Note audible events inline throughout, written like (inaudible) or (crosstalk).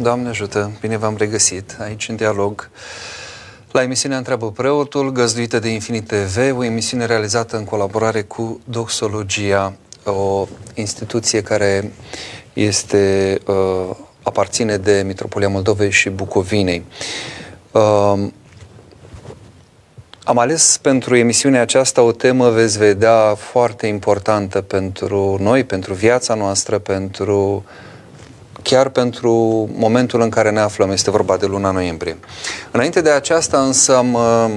Doamne ajută, bine v-am regăsit aici în dialog la emisiunea Întreabă Preotul, găzduită de Infinit TV, o emisiune realizată în colaborare cu Doxologia, o instituție care este, uh, aparține de Mitropolia Moldovei și Bucovinei. Uh, am ales pentru emisiunea aceasta o temă, veți vedea, foarte importantă pentru noi, pentru viața noastră, pentru chiar pentru momentul în care ne aflăm. Este vorba de luna noiembrie. Înainte de aceasta însă am uh,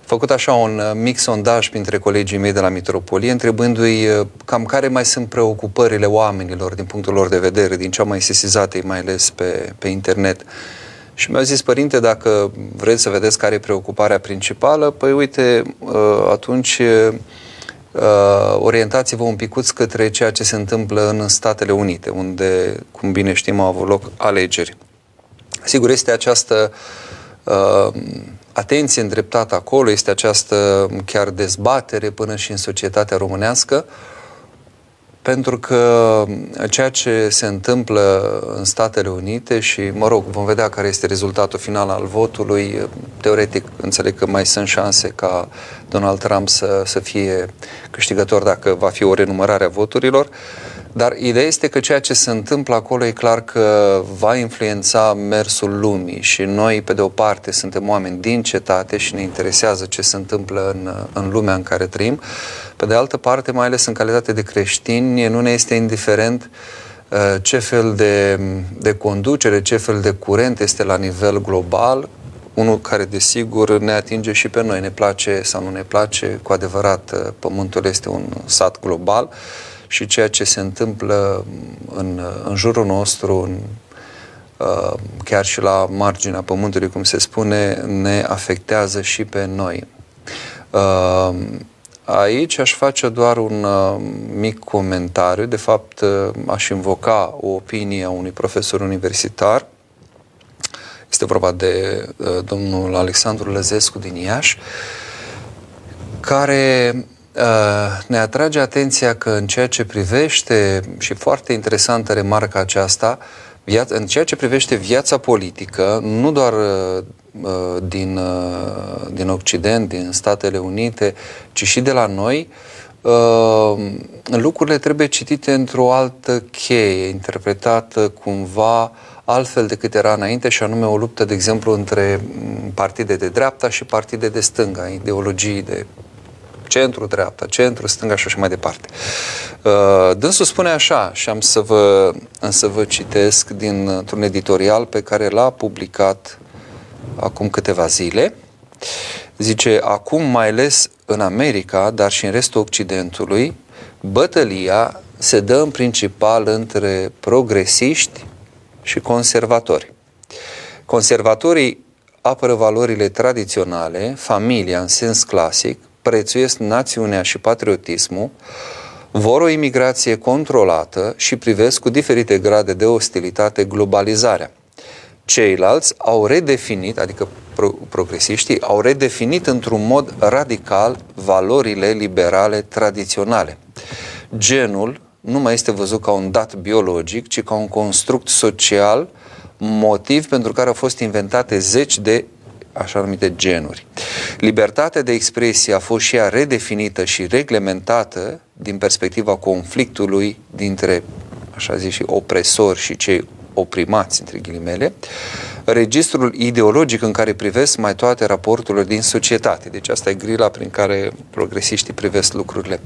făcut așa un uh, mic sondaj printre colegii mei de la Mitropolie, întrebându-i uh, cam care mai sunt preocupările oamenilor din punctul lor de vedere, din cea mai sesizate, mai ales pe, pe internet. Și mi-au zis, părinte, dacă vreți să vedeți care e preocuparea principală, păi uite, atunci uh, orientați-vă un picuț către ceea ce se întâmplă în Statele Unite, unde, cum bine știm, au avut loc alegeri. Sigur, este această uh, atenție îndreptată acolo, este această chiar dezbatere până și în societatea românească, uh, pentru că ceea ce se întâmplă în Statele Unite și, mă rog, vom vedea care este rezultatul final al votului, teoretic înțeleg că mai sunt șanse ca Donald Trump să, să fie câștigător dacă va fi o renumărare a voturilor, dar ideea este că ceea ce se întâmplă acolo e clar că va influența mersul lumii și noi, pe de o parte, suntem oameni din cetate și ne interesează ce se întâmplă în, în lumea în care trăim, pe de altă parte, mai ales în calitate de creștini, nu ne este indiferent uh, ce fel de, de conducere, ce fel de curent este la nivel global, unul care desigur ne atinge și pe noi, ne place sau nu ne place, cu adevărat uh, Pământul este un sat global și ceea ce se întâmplă în, în jurul nostru, în, uh, chiar și la marginea Pământului, cum se spune, ne afectează și pe noi. Aici aș face doar un uh, mic comentariu. De fapt, uh, aș invoca o opinie a unui profesor universitar. Este vorba de uh, domnul Alexandru Lăzescu din Iași, care ne atrage atenția că în ceea ce privește, și foarte interesantă remarca aceasta, în ceea ce privește viața politică, nu doar Uh, din, uh, din Occident, din Statele Unite, ci și de la noi, uh, lucrurile trebuie citite într-o altă cheie, interpretată cumva altfel decât era înainte și anume o luptă, de exemplu, între partide de dreapta și partide de stânga, ideologii de centru-dreapta, centru-stânga și așa mai departe. Dânsul spune așa, și am să vă, am să vă citesc dintr-un editorial pe care l-a publicat acum câteva zile. Zice, acum mai ales în America, dar și în restul Occidentului, bătălia se dă în principal între progresiști și conservatori. Conservatorii apără valorile tradiționale, familia în sens clasic, prețuiesc națiunea și patriotismul, vor o imigrație controlată și privesc cu diferite grade de ostilitate globalizarea. Ceilalți au redefinit, adică pro- progresiștii, au redefinit într-un mod radical valorile liberale tradiționale. Genul nu mai este văzut ca un dat biologic, ci ca un construct social, motiv pentru care au fost inventate zeci de așa numite genuri. Libertatea de expresie a fost și ea redefinită și reglementată din perspectiva conflictului dintre, așa zis, și opresori și cei oprimați, între ghilimele, registrul ideologic în care privesc mai toate raporturile din societate. Deci asta e grila prin care progresiștii privesc lucrurile.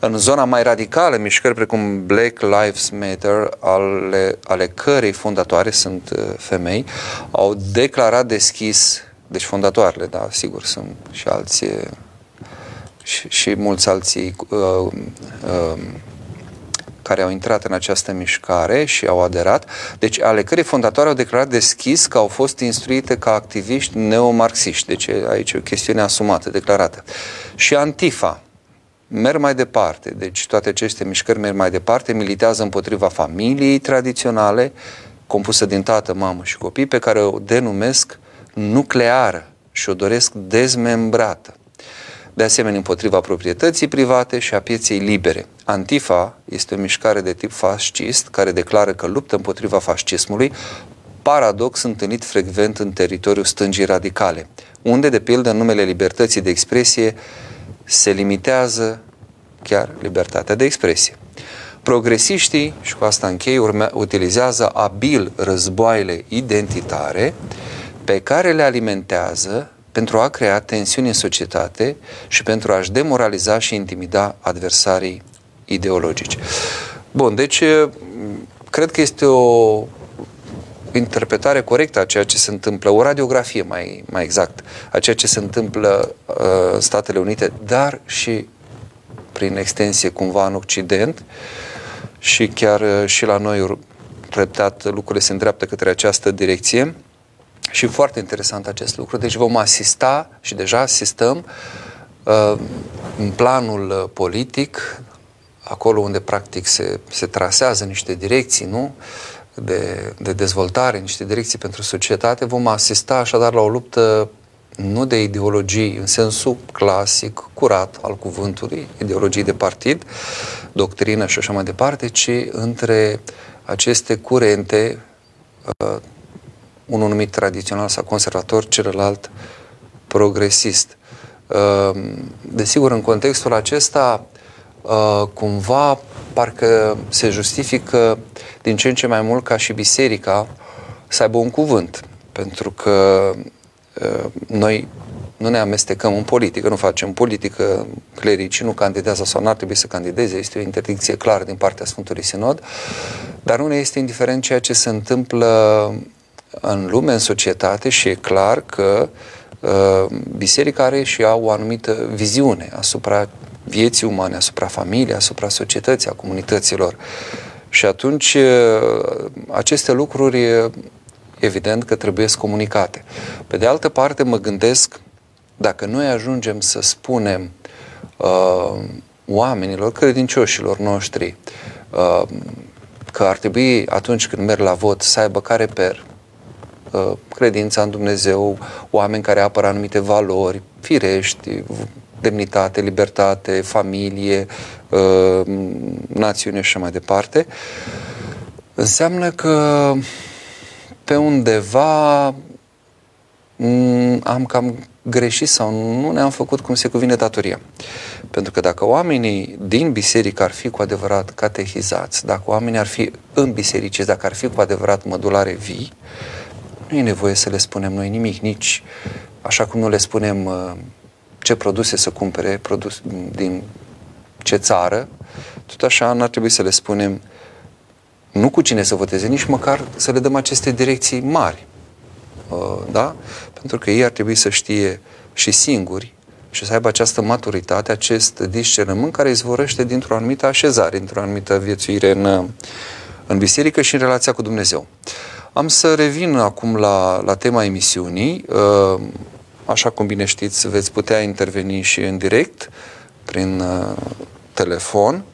În zona mai radicală, mișcări precum Black Lives Matter, ale, ale cărei fondatoare sunt uh, femei, au declarat deschis, deci fondatoarele, da, sigur, sunt și alții și, și mulți alții uh, uh, care au intrat în această mișcare și au aderat, deci ale cărei fondatoare au declarat deschis că au fost instruite ca activiști neomarxiști. Deci aici e o chestiune asumată, declarată. Și Antifa, merg mai departe, deci toate aceste mișcări merg mai departe, militează împotriva familiei tradiționale, compusă din tată, mamă și copii, pe care o denumesc nucleară și o doresc dezmembrată. de asemenea împotriva proprietății private și a pieței libere. Antifa este o mișcare de tip fascist care declară că luptă împotriva fascismului, paradox întâlnit frecvent în teritoriul stângii radicale, unde, de pildă, în numele libertății de expresie se limitează chiar libertatea de expresie. Progresiștii, și cu asta închei, urme, utilizează abil războaiele identitare pe care le alimentează pentru a crea tensiuni în societate și pentru a-și demoraliza și intimida adversarii ideologici. Bun, deci cred că este o interpretare corectă a ceea ce se întâmplă, o radiografie mai, mai exact, a ceea ce se întâmplă uh, în Statele Unite, dar și prin extensie cumva în Occident și chiar uh, și la noi treptat lucrurile se îndreaptă către această direcție. Și foarte interesant acest lucru. Deci vom asista și deja asistăm uh, în planul uh, politic, acolo unde practic se, se trasează niște direcții, nu? De, de dezvoltare, niște direcții pentru societate, vom asista așadar la o luptă nu de ideologii în sensul clasic, curat al cuvântului, ideologii de partid, doctrină și așa mai departe, ci între aceste curente uh, unul numit tradițional sau conservator, celălalt progresist. Ehm, desigur, în contextul acesta, ehm, cumva, parcă se justifică din ce în ce mai mult ca și biserica să aibă un cuvânt. Pentru că ehm, noi nu ne amestecăm în politică, nu facem politică, clericii nu candidează sau n-ar trebui să candideze, este o interdicție clară din partea Sfântului Sinod, dar nu ne este indiferent ceea ce se întâmplă în lume, în societate și e clar că uh, biserica are și ea o anumită viziune asupra vieții umane, asupra familiei, asupra societății, a comunităților. Și atunci uh, aceste lucruri evident că trebuie să comunicate. Pe de altă parte mă gândesc dacă noi ajungem să spunem uh, oamenilor, credincioșilor noștri, uh, că ar trebui atunci când merg la vot să aibă ca reper Uh, credința în Dumnezeu, oameni care apără anumite valori firești, demnitate, libertate, familie, uh, națiune și așa mai departe, înseamnă că pe undeva mm, am cam greșit sau nu ne-am făcut cum se cuvine datoria. Pentru că dacă oamenii din biserică ar fi cu adevărat catehizați, dacă oamenii ar fi în biserici, dacă ar fi cu adevărat mădulare vii, nu e nevoie să le spunem noi nimic, nici așa cum nu le spunem uh, ce produse să cumpere, produs, din ce țară, tot așa n-ar trebui să le spunem nu cu cine să voteze, nici măcar să le dăm aceste direcții mari. Uh, da? Pentru că ei ar trebui să știe și singuri și să aibă această maturitate, acest discernământ care izvorăște dintr-o anumită așezare, dintr-o anumită viețuire în, în biserică și în relația cu Dumnezeu. Am să revin acum la, la tema emisiunii. Uh, așa cum bine știți, veți putea interveni și în direct prin uh, telefon.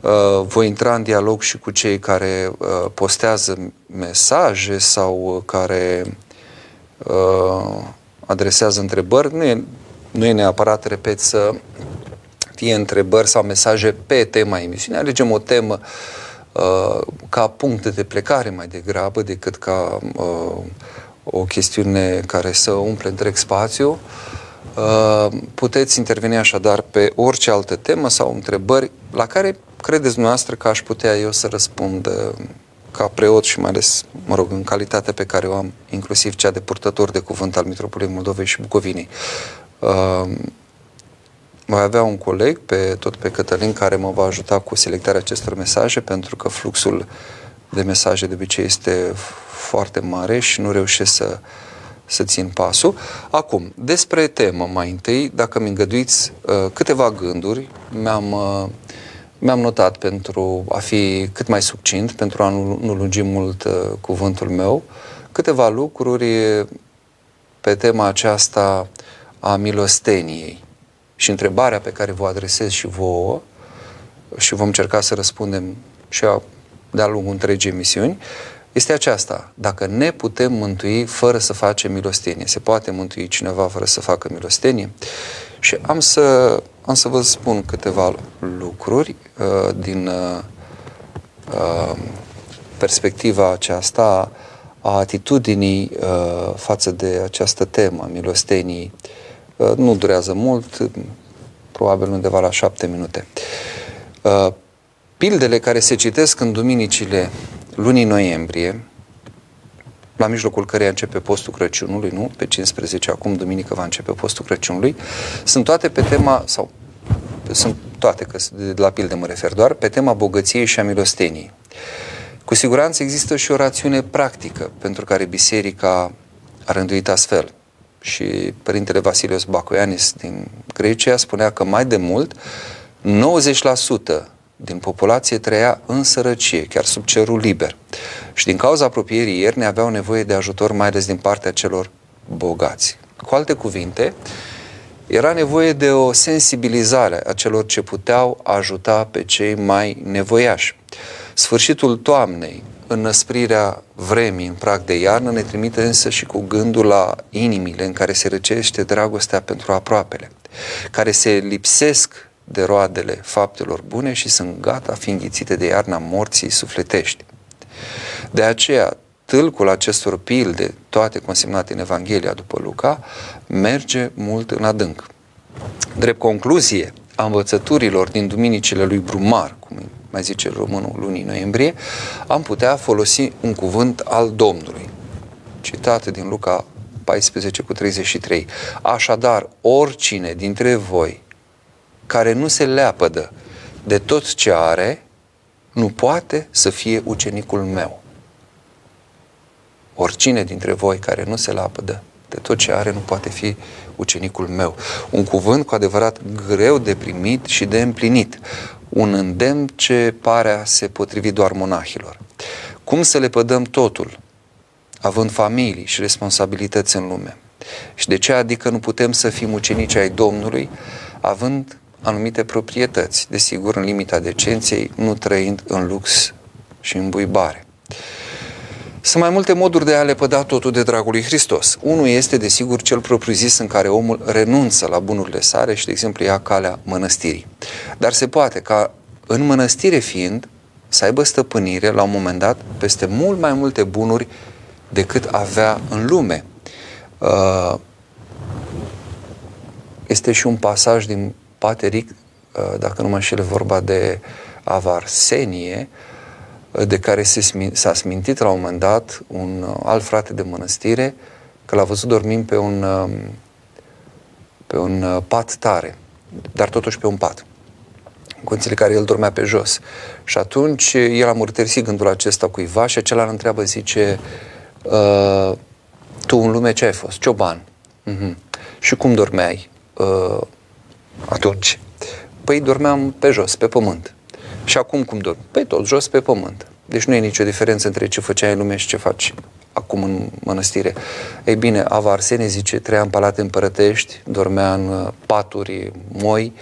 Uh, voi intra în dialog și cu cei care postează mesaje sau care adresează întrebări. Nu e, nu e neapărat, repet, să fie întrebări sau mesaje pe tema emisiunii. Alegem o temă uh, Uh, ca punct de plecare mai degrabă decât ca uh, o chestiune care să umple întreg spațiu. Uh, puteți interveni așadar pe orice altă temă sau întrebări la care credeți dumneavoastră că aș putea eu să răspund ca preot și mai ales, mă rog, în calitatea pe care o am, inclusiv cea de purtător de cuvânt al Mitropoliei Moldovei și Bucovinei. Voi avea un coleg, pe, tot pe Cătălin, care mă va ajuta cu selectarea acestor mesaje, pentru că fluxul de mesaje de obicei este foarte mare și nu reușesc să, să țin pasul. Acum, despre temă mai întâi, dacă mi îngăduiți uh, câteva gânduri, mi-am, uh, mi-am notat pentru a fi cât mai succint, pentru a nu, nu lungi mult uh, cuvântul meu, câteva lucruri pe tema aceasta a milosteniei. Și întrebarea pe care vă adresez și vouă, și vom încerca să răspundem și de-a lungul întregii emisiuni, este aceasta. Dacă ne putem mântui fără să facem milostenie, se poate mântui cineva fără să facă milostenie? Și am să, am să vă spun câteva lucruri uh, din uh, uh, perspectiva aceasta a atitudinii uh, față de această temă, milostenii. Uh, nu durează mult, probabil undeva la șapte minute. Uh, pildele care se citesc în duminicile lunii noiembrie, la mijlocul căreia începe postul Crăciunului, nu? Pe 15, acum duminică va începe postul Crăciunului, sunt toate pe tema, sau sunt toate, că de la pilde mă refer doar, pe tema bogăției și a milosteniei. Cu siguranță există și o rațiune practică pentru care biserica a rânduit astfel. Și Părintele Vasilios Bacoianis din Grecia spunea că mai de mult 90% din populație trăia în sărăcie, chiar sub cerul liber. Și din cauza apropierii iernii aveau nevoie de ajutor, mai ales din partea celor bogați. Cu alte cuvinte, era nevoie de o sensibilizare a celor ce puteau ajuta pe cei mai nevoiași. Sfârșitul toamnei, înăsprirea vremii în prag de iarnă ne trimite însă și cu gândul la inimile în care se răcește dragostea pentru aproapele, care se lipsesc de roadele faptelor bune și sunt gata fi înghițite de iarna morții sufletești. De aceea, tâlcul acestor pilde, toate consemnate în Evanghelia după Luca, merge mult în adânc. Drept concluzie a învățăturilor din duminicile lui Brumar, cum mai zice românul lunii noiembrie, am putea folosi un cuvânt al Domnului, citat din Luca 14 cu 33. Așadar, oricine dintre voi care nu se leapădă de tot ce are, nu poate să fie ucenicul meu. Oricine dintre voi care nu se leapădă de tot ce are, nu poate fi ucenicul meu. Un cuvânt cu adevărat greu de primit și de împlinit. Un îndemn ce pare a se potrivi doar monahilor. Cum să le pădăm totul, având familii și responsabilități în lume? Și de ce adică nu putem să fim ucenici ai Domnului, având anumite proprietăți, desigur în limita decenței, nu trăind în lux și în buibare. Sunt mai multe moduri de a lepăda totul de dragul lui Hristos. Unul este, desigur, cel propriu-zis în care omul renunță la bunurile sale și, de exemplu, ia calea mănăstirii. Dar se poate ca, în mănăstire fiind, să aibă stăpânire, la un moment dat, peste mult mai multe bunuri decât avea în lume. Uh, este și un pasaj din Pateric, uh, dacă nu mă înșel, vorba de avarsenie, uh, de care s-a smintit la un moment dat un uh, alt frate de mănăstire, că l-a văzut dormind pe un, um, pe un pat tare, dar totuși pe un pat în condițiile care el dormea pe jos. Și atunci el a mărturisit gândul acesta cuiva și acela îl întreabă, zice, tu în lume ce ai fost? Cioban. Uh-huh. Și cum dormeai? Uh, atunci? Păi dormeam pe jos, pe pământ. Și acum cum dorm? Păi tot jos pe pământ. Deci nu e nicio diferență între ce făceai în lume și ce faci acum în mănăstire. Ei bine, Ava Arsene zice, trăia în palate împărătești, dormea în uh, paturi moi,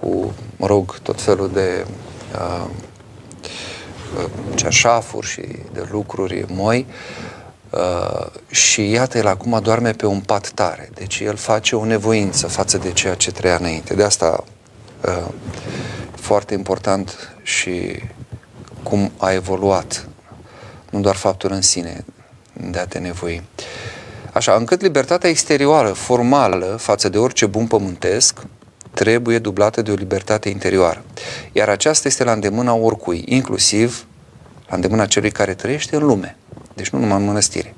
cu, mă rog, tot felul de uh, uh, ceașafuri și de lucruri moi. Uh, și iată, el acum doarme pe un pat tare. Deci el face o nevoință față de ceea ce trăia înainte. De asta uh, foarte important și cum a evoluat. Nu doar faptul în sine de a te nevoi. Așa, încât libertatea exterioară, formală, față de orice bun pământesc, trebuie dublată de o libertate interioară. Iar aceasta este la îndemâna oricui, inclusiv la îndemâna celui care trăiește în lume. Deci nu numai în mănăstire.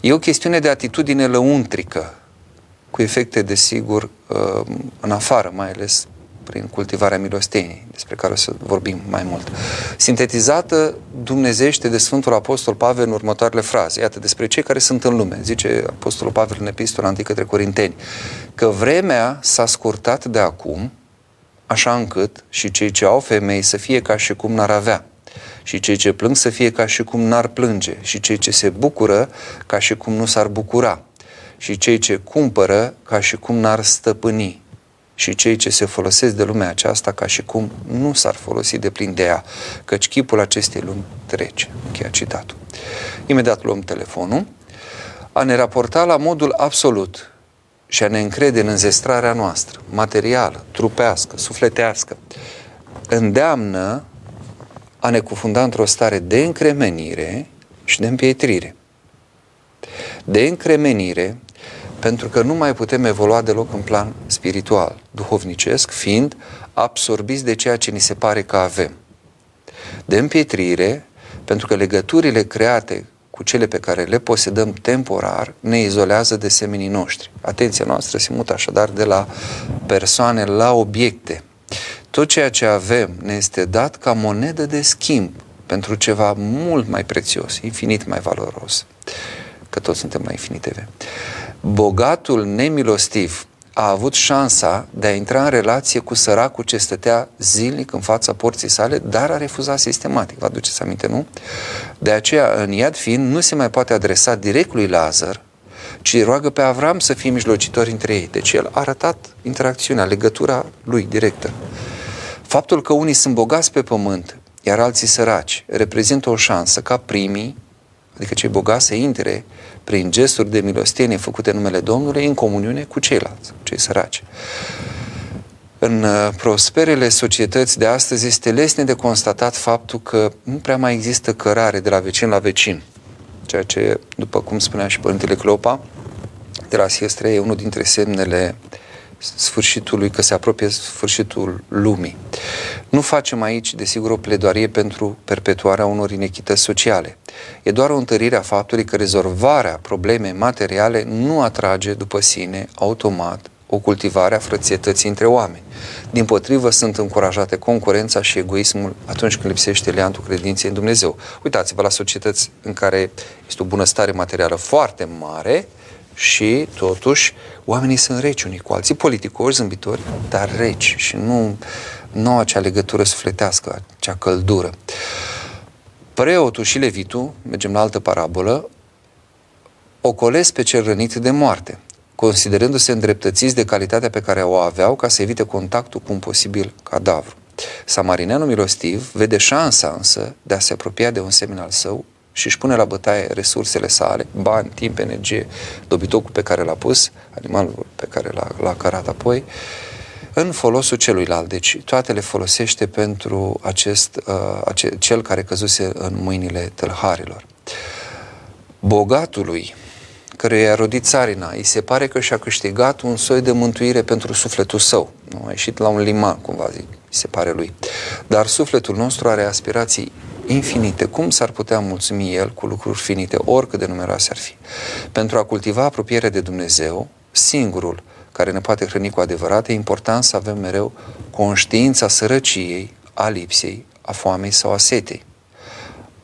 E o chestiune de atitudine lăuntrică, cu efecte, desigur, uh, în afară, mai ales prin cultivarea milosteniei, despre care o să vorbim mai mult. Sintetizată dumnezește de Sfântul Apostol Pavel în următoarele fraze. Iată, despre cei care sunt în lume, zice Apostolul Pavel în epistola antică către Corinteni, că vremea s-a scurtat de acum, așa încât și cei ce au femei să fie ca și cum n-ar avea. Și cei ce plâng să fie ca și cum n-ar plânge. Și cei ce se bucură ca și cum nu s-ar bucura. Și cei ce cumpără ca și cum n-ar stăpâni și cei ce se folosesc de lumea aceasta ca și cum nu s-ar folosi de plin de ea, căci chipul acestei lumi trece. Încheia citatul. Imediat luăm telefonul. A ne raporta la modul absolut și a ne încrede în înzestrarea noastră, materială, trupească, sufletească, îndeamnă a ne cufunda într-o stare de încremenire și de împietrire. De încremenire, pentru că nu mai putem evolua deloc în plan spiritual, duhovnicesc, fiind absorbiți de ceea ce ni se pare că avem. De împietrire, pentru că legăturile create cu cele pe care le posedăm temporar ne izolează de semenii noștri. Atenția noastră se mută așadar de la persoane la obiecte. Tot ceea ce avem ne este dat ca monedă de schimb pentru ceva mult mai prețios, infinit mai valoros, că toți suntem la infinite. Bogatul nemilostiv a avut șansa de a intra în relație cu săracul ce stătea zilnic în fața porții sale, dar a refuzat sistematic. Vă aduceți aminte, nu? De aceea, în iad fiind, nu se mai poate adresa direct lui Lazar, ci roagă pe Avram să fie mijlocitor între ei. Deci el a arătat interacțiunea, legătura lui directă. Faptul că unii sunt bogați pe pământ, iar alții săraci, reprezintă o șansă ca primii, adică cei bogați, să intre prin gesturi de milostenie făcute în numele Domnului în comuniune cu ceilalți, cei săraci. În uh, prosperele societăți de astăzi este lesne de constatat faptul că nu prea mai există cărare de la vecin la vecin, ceea ce, după cum spunea și Părintele Clopa, de la Siestre, e unul dintre semnele sfârșitului, că se apropie sfârșitul lumii. Nu facem aici, desigur, o pledoarie pentru perpetuarea unor inechități sociale. E doar o întărire a faptului că rezolvarea problemei materiale nu atrage după sine, automat, o cultivare a frățietății între oameni. Din potrivă, sunt încurajate concurența și egoismul atunci când lipsește leantul credinței în Dumnezeu. Uitați-vă la societăți în care este o bunăstare materială foarte mare, și, totuși, oamenii sunt reci unii cu alții, politicoși, zâmbitori, dar reci și nu, nu acea legătură sufletească, acea căldură. Preotul și levitul, mergem la altă parabolă, ocolesc pe cel rănit de moarte, considerându-se îndreptățiți de calitatea pe care o aveau ca să evite contactul cu un posibil cadavru. Samarineanul milostiv vede șansa însă de a se apropia de un semn al său și își pune la bătaie resursele sale, bani, timp, energie, dobitocul pe care l-a pus, animalul pe care l-a, l-a cărat apoi, în folosul celuilalt. Deci toate le folosește pentru acest, uh, ace, cel care căzuse în mâinile tălharilor. Bogatului, care i-a rodit țarina, îi se pare că și-a câștigat un soi de mântuire pentru sufletul său. Nu? A ieșit la un liman, cumva zic, se pare lui. Dar sufletul nostru are aspirații infinite. Cum s-ar putea mulțumi El cu lucruri finite, oricât de numeroase ar fi? Pentru a cultiva apropiere de Dumnezeu, singurul care ne poate hrăni cu adevărat, e important să avem mereu conștiința sărăciei, a lipsei, a foamei sau a setei.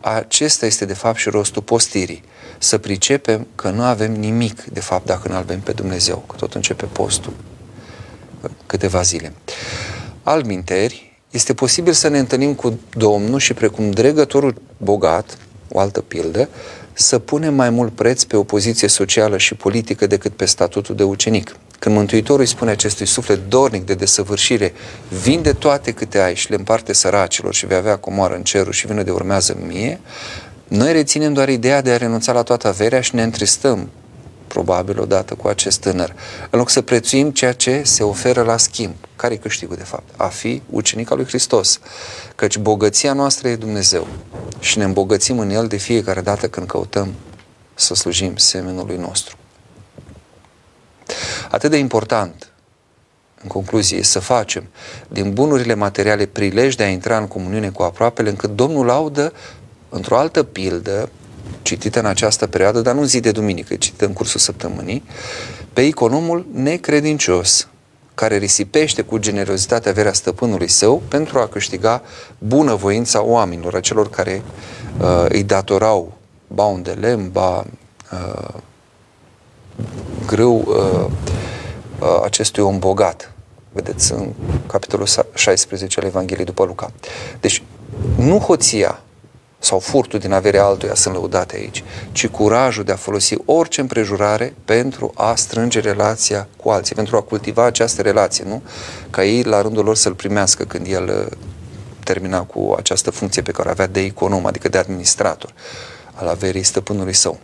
Acesta este de fapt și rostul postirii. Să pricepem că nu avem nimic de fapt dacă nu avem pe Dumnezeu, că tot începe postul câteva zile. Alminteri, este posibil să ne întâlnim cu Domnul și precum dregătorul bogat, o altă pildă, să punem mai mult preț pe o poziție socială și politică decât pe statutul de ucenic. Când Mântuitorul îi spune acestui suflet dornic de desăvârșire, vinde toate câte ai și le împarte săracilor și vei avea comoară în cerul și vină de urmează mie, noi reținem doar ideea de a renunța la toată averea și ne întristăm probabil odată cu acest tânăr, în loc să prețuim ceea ce se oferă la schimb. Care e câștigul, de fapt? A fi ucenic al lui Hristos. Căci bogăția noastră e Dumnezeu și ne îmbogățim în El de fiecare dată când căutăm să slujim semenului nostru. Atât de important, în concluzie, să facem din bunurile materiale prilej de a intra în comuniune cu aproapele, încât Domnul laudă într-o altă pildă citită în această perioadă, dar nu zi de duminică, citită în cursul săptămânii, pe economul necredincios, care risipește cu generozitatea averea stăpânului său pentru a câștiga bunăvoința oamenilor, a celor care uh, îi datorau ba un de lemn, ba uh, grâu uh, uh, acestui om bogat. Vedeți în capitolul 16 al Evangheliei după Luca. Deci, nu hoția sau furtul din averea altuia sunt lăudate aici, ci curajul de a folosi orice împrejurare pentru a strânge relația cu alții, pentru a cultiva această relație, nu? Ca ei la rândul lor să-l primească când el uh, termina cu această funcție pe care o avea de econom, adică de administrator al averii stăpânului său.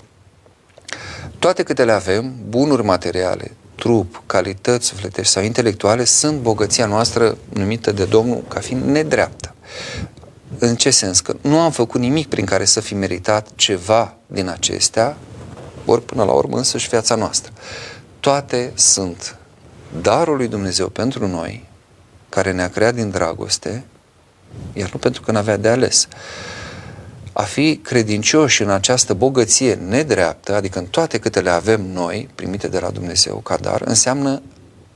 Toate câte le avem, bunuri materiale, trup, calități sufletești sau intelectuale sunt bogăția noastră numită de Domnul ca fiind nedreaptă. În ce sens? Că nu am făcut nimic prin care să fi meritat ceva din acestea, ori până la urmă însăși viața noastră. Toate sunt darul lui Dumnezeu pentru noi, care ne-a creat din dragoste, iar nu pentru că n-avea de ales. A fi credincioși în această bogăție nedreaptă, adică în toate câte le avem noi, primite de la Dumnezeu ca dar, înseamnă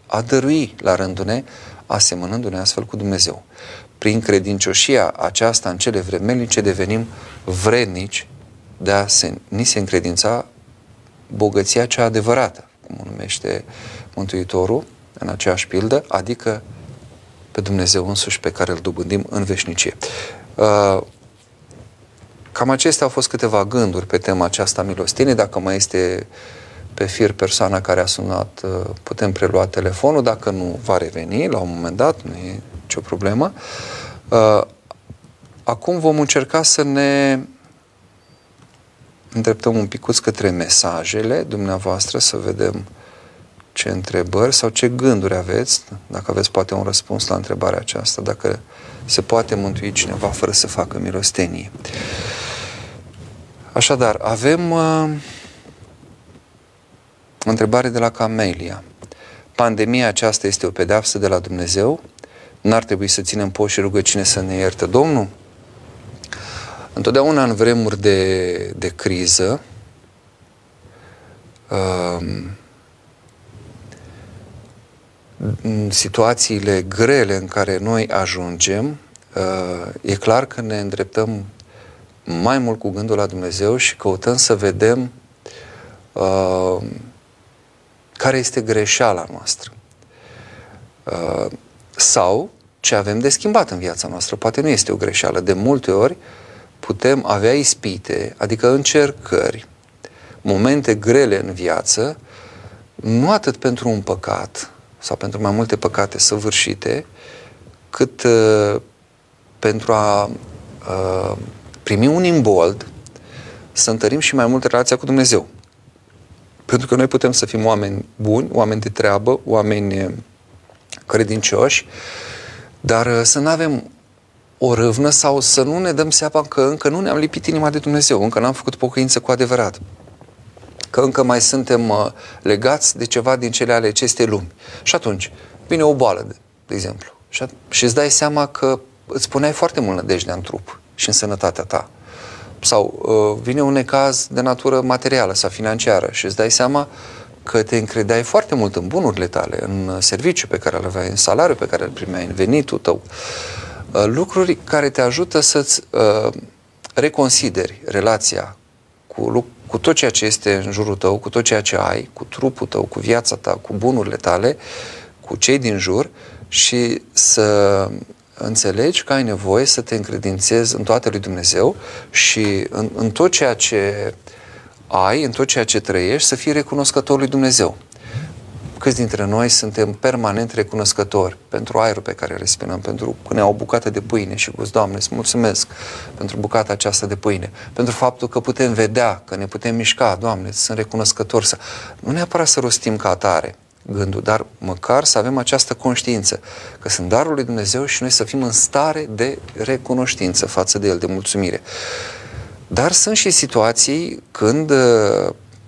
a dărui la rândul ne, asemănându-ne astfel cu Dumnezeu. Prin credincioșia aceasta în cele vremelnice devenim vrednici de a se, ni se încredința bogăția cea adevărată, cum o numește Mântuitorul în aceeași pildă, adică pe Dumnezeu însuși pe care îl dobândim în veșnicie. Uh, cam acestea au fost câteva gânduri pe tema aceasta milostenie. Dacă mai este pe fir persoana care a sunat, uh, putem prelua telefonul. Dacă nu, va reveni la un moment dat, nu e nicio problemă. Uh, acum vom încerca să ne îndreptăm un picuț către mesajele dumneavoastră, să vedem ce întrebări sau ce gânduri aveți, dacă aveți poate un răspuns la întrebarea aceasta, dacă se poate mântui cineva fără să facă milostenie. Așadar, avem uh, o întrebare de la Camelia. Pandemia aceasta este o pedeapsă de la Dumnezeu? N-ar trebui să ținem post și rugăciune să ne ierte Domnul? Întotdeauna în vremuri de, de criză, uh, în situațiile grele în care noi ajungem, uh, e clar că ne îndreptăm mai mult cu gândul la Dumnezeu și căutăm să vedem uh, care este greșeala noastră. Uh, sau ce avem de schimbat în viața noastră. Poate nu este o greșeală. De multe ori putem avea ispite, adică încercări, momente grele în viață, nu atât pentru un păcat, sau pentru mai multe păcate săvârșite, cât uh, pentru a uh, primi un imbold să întărim și mai mult relația cu Dumnezeu. Pentru că noi putem să fim oameni buni, oameni de treabă, oameni uh, credincioși, dar uh, să nu avem o râvnă sau să nu ne dăm seama că încă nu ne-am lipit inima de Dumnezeu, încă n-am făcut pocăință cu adevărat că încă mai suntem uh, legați de ceva din cele ale acestei lumi. Și atunci vine o boală, de, de exemplu, și, și îți dai seama că îți puneai foarte mult nădejdea în trup și în sănătatea ta. Sau uh, vine un necaz de natură materială sau financiară și îți dai seama că te încredeai foarte mult în bunurile tale, în serviciu pe care îl aveai, în salariu pe care îl primeai, în venitul tău. Uh, lucruri care te ajută să-ți uh, reconsideri relația cu, cu tot ceea ce este în jurul tău, cu tot ceea ce ai, cu trupul tău, cu viața ta, cu bunurile tale, cu cei din jur și să înțelegi că ai nevoie să te încredințezi în toate lui Dumnezeu și în, în tot ceea ce ai, în tot ceea ce trăiești, să fii recunoscător lui Dumnezeu. Câți dintre noi suntem permanent recunoscători pentru aerul pe care respirăm, pentru că ne au o bucată de pâine și gust, Doamne, îți mulțumesc pentru bucata aceasta de pâine, pentru faptul că putem vedea, că ne putem mișca, Doamne, sunt recunoscător să... Nu neapărat să rostim ca atare gândul, dar măcar să avem această conștiință că sunt darul lui Dumnezeu și noi să fim în stare de recunoștință față de El, de mulțumire. Dar sunt și situații când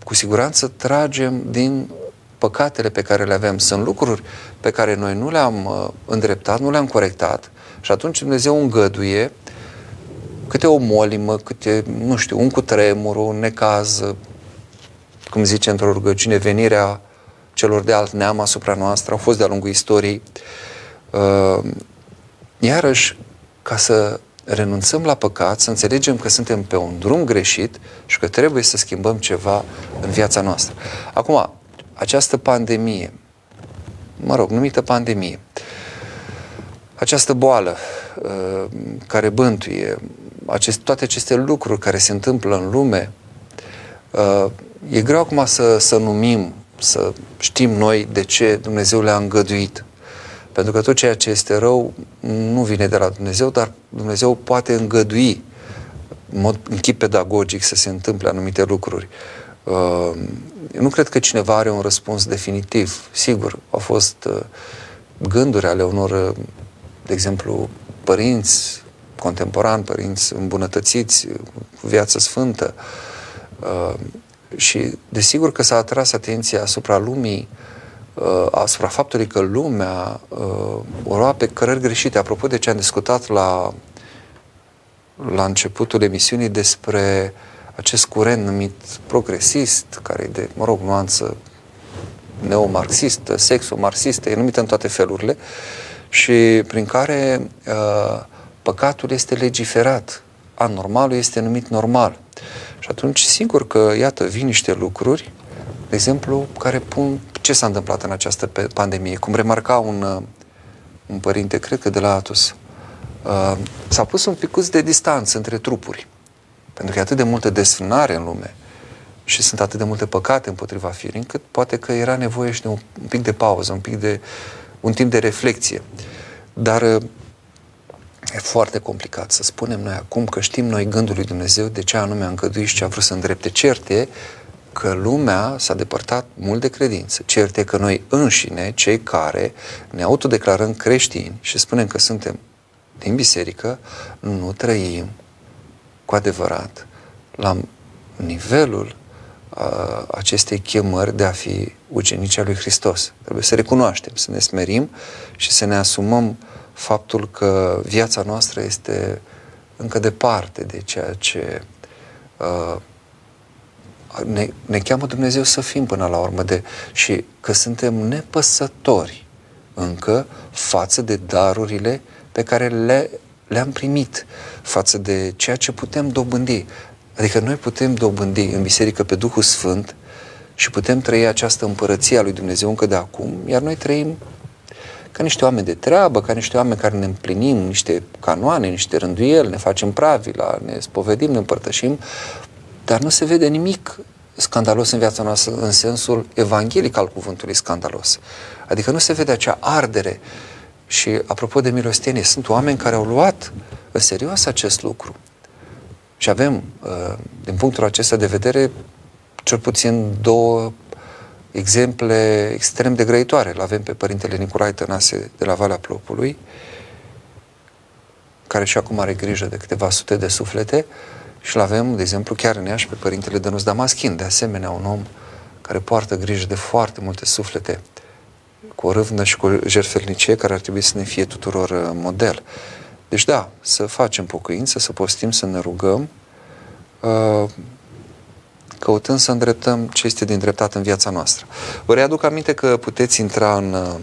cu siguranță tragem din păcatele pe care le avem, sunt lucruri pe care noi nu le-am uh, îndreptat, nu le-am corectat și atunci Dumnezeu îngăduie câte o molimă, câte, nu știu, un cutremur, un necaz, cum zice într-o rugăciune, venirea celor de alt neam asupra noastră, au fost de-a lungul istoriei. Uh, iarăși, ca să renunțăm la păcat, să înțelegem că suntem pe un drum greșit și că trebuie să schimbăm ceva în viața noastră. Acum, această pandemie, mă rog, numită pandemie, această boală uh, care bântuie, acest, toate aceste lucruri care se întâmplă în lume, uh, e greu acum să, să numim, să știm noi de ce Dumnezeu le-a îngăduit. Pentru că tot ceea ce este rău nu vine de la Dumnezeu, dar Dumnezeu poate îngădui în mod în chip pedagogic să se întâmple anumite lucruri. Uh, nu cred că cineva are un răspuns definitiv. Sigur, au fost uh, gânduri ale unor, uh, de exemplu, părinți contemporani, părinți îmbunătățiți, cu viață sfântă. Și desigur că s-a atras atenția asupra lumii, asupra faptului că lumea o lua pe cărări greșite. Apropo de ce am discutat la, la începutul emisiunii despre uh, acest curent numit progresist, care e de, mă rog, nuanță neomarxistă, sexo-marxistă, e numit în toate felurile, și prin care uh, păcatul este legiferat, anormalul este numit normal. Și atunci, sigur că, iată, vin niște lucruri, de exemplu, care pun ce s-a întâmplat în această pandemie. Cum remarca un, uh, un părinte, cred că de la Atos, uh, s-a pus un picuț de distanță între trupuri. Pentru că e atât de multă desfrânare în lume și sunt atât de multe păcate împotriva firii, încât poate că era nevoie și de un, un pic de pauză, un pic de un timp de reflexie. Dar e foarte complicat să spunem noi acum că știm noi gândul lui Dumnezeu de ce anume a îngăduit și ce a vrut să îndrepte. Certe că lumea s-a depărtat mult de credință. Certe că noi înșine, cei care ne autodeclarăm creștini și spunem că suntem din biserică, nu trăim cu adevărat la nivelul uh, acestei chemări de a fi ucenici al lui Hristos. Trebuie să recunoaștem, să ne smerim și să ne asumăm faptul că viața noastră este încă departe de ceea ce uh, ne, ne cheamă Dumnezeu să fim până la urmă de, și că suntem nepăsători încă față de darurile pe care le le-am primit față de ceea ce putem dobândi. Adică noi putem dobândi în biserică pe Duhul Sfânt și putem trăi această împărăție a lui Dumnezeu încă de acum, iar noi trăim ca niște oameni de treabă, ca niște oameni care ne împlinim niște canoane, niște rânduieli, ne facem pravila, ne spovedim, ne împărtășim, dar nu se vede nimic scandalos în viața noastră în sensul evanghelic al cuvântului scandalos. Adică nu se vede acea ardere și apropo de milostenie, sunt oameni care au luat în serios acest lucru. Și avem, uh, din punctul acesta de vedere, cel puțin două exemple extrem de grăitoare. L avem pe Părintele Nicolae Tănase de la Valea Plopului, care și acum are grijă de câteva sute de suflete, și l avem, de exemplu, chiar în Iași pe Părintele Dănus Damaschin, de asemenea un om care poartă grijă de foarte multe suflete cu o râvnă și cu o jertfelnicie care ar trebui să ne fie tuturor uh, model. Deci da, să facem pocăință, să postim, să ne rugăm, uh, căutând să îndreptăm ce este din dreptat în viața noastră. Vă readuc aminte că puteți intra în, uh,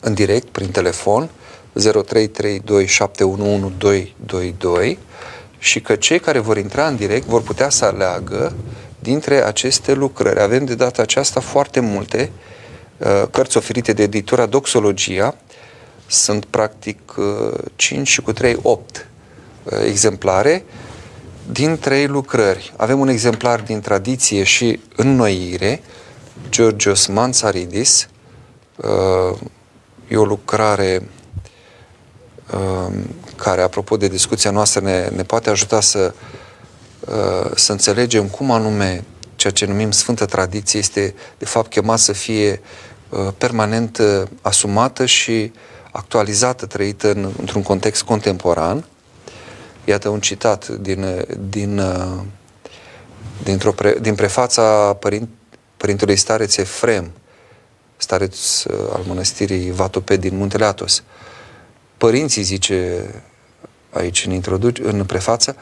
în direct prin telefon 0332711222 și că cei care vor intra în direct vor putea să aleagă dintre aceste lucrări. Avem de data aceasta foarte multe Uh, cărți oferite de editura Doxologia. Sunt practic 5 uh, și cu 3, 8 uh, exemplare din trei lucrări. Avem un exemplar din tradiție și înnoire, Georgios Mansaridis. E o lucrare care, apropo de discuția noastră, ne, ne poate ajuta să, să înțelegem cum anume ceea ce numim Sfântă Tradiție este, de fapt, chemat să fie Uh, permanent uh, asumată și actualizată, trăită în, într-un context contemporan. Iată un citat din, uh, din, dintr-o pre, din prefața părint, Părintelui Stareț Efrem, stareț al mănăstirii Vatope din Muntele Atos. Părinții, zice aici în, introduc, în prefață,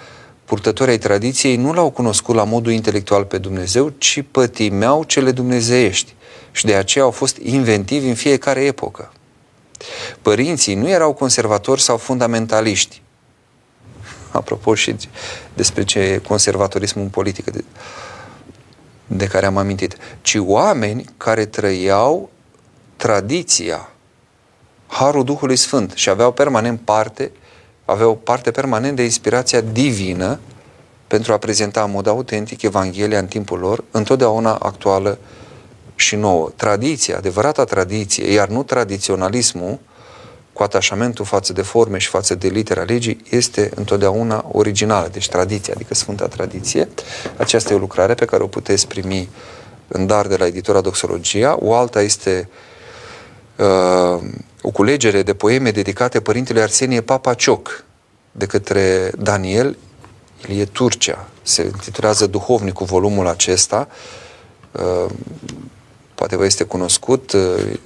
purtătorii ai tradiției nu l-au cunoscut la modul intelectual pe Dumnezeu, ci pătimeau cele dumnezeiești și de aceea au fost inventivi în fiecare epocă. Părinții nu erau conservatori sau fundamentaliști. Apropo și despre ce e conservatorismul în politică de, de care am amintit, ci oameni care trăiau tradiția, harul Duhului Sfânt și aveau permanent parte, aveau parte permanent de inspirația divină pentru a prezenta în mod autentic Evanghelia în timpul lor, întotdeauna actuală și nouă. Tradiția, adevărata tradiție, iar nu tradiționalismul, cu atașamentul față de forme și față de litera legii este întotdeauna originală, deci tradiția, adică Sfânta Tradiție. Aceasta e o lucrare pe care o puteți primi în dar de la editura Doxologia. O alta este uh, o culegere de poeme dedicate Părintele Arsenie Papacioc de către Daniel Ilie Turcea. Se intitulează Duhovnicul volumul acesta. Uh, poate vă este cunoscut. Uh,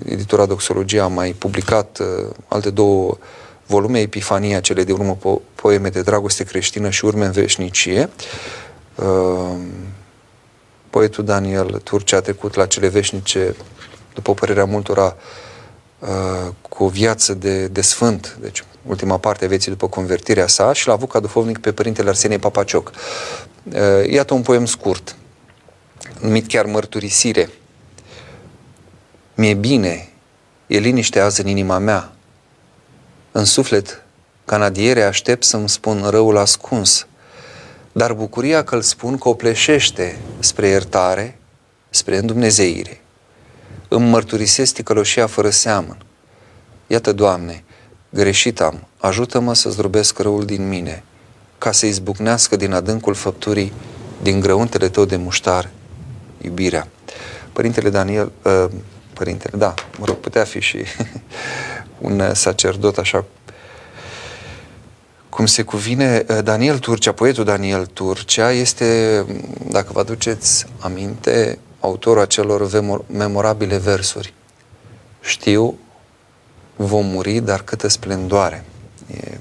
editura Doxologia a mai publicat uh, alte două volume, Epifania, cele de urmă po- poeme de dragoste creștină și urme în veșnicie. Uh, poetul Daniel Turcea a trecut la cele veșnice, după părerea multora, cu o viață de, de sfânt, deci ultima parte a vieții după convertirea sa și l-a avut ca duhovnic pe părintele Arsenie Papacioc. Iată un poem scurt, numit chiar Mărturisire. Mi-e bine, e liniște azi în inima mea. În suflet, canadiere aștept să-mi spun răul ascuns, dar bucuria că îl spun copleșește spre iertare, spre îndumnezeire. Îmi mărturisesc ticăloșia fără seamăn. Iată, Doamne, greșit am, ajută-mă să zdrobesc răul din mine, ca să izbucnească din adâncul făpturii, din grăuntele tău de muștar, iubirea. Părintele Daniel, uh, părintele, da, mă rog, putea fi și (laughs) un sacerdot așa cum se cuvine, uh, Daniel Turcea, poetul Daniel Turcea, este, dacă vă aduceți aminte, autorul acelor memorabile versuri. Știu, vom muri, dar câtă splendoare. E,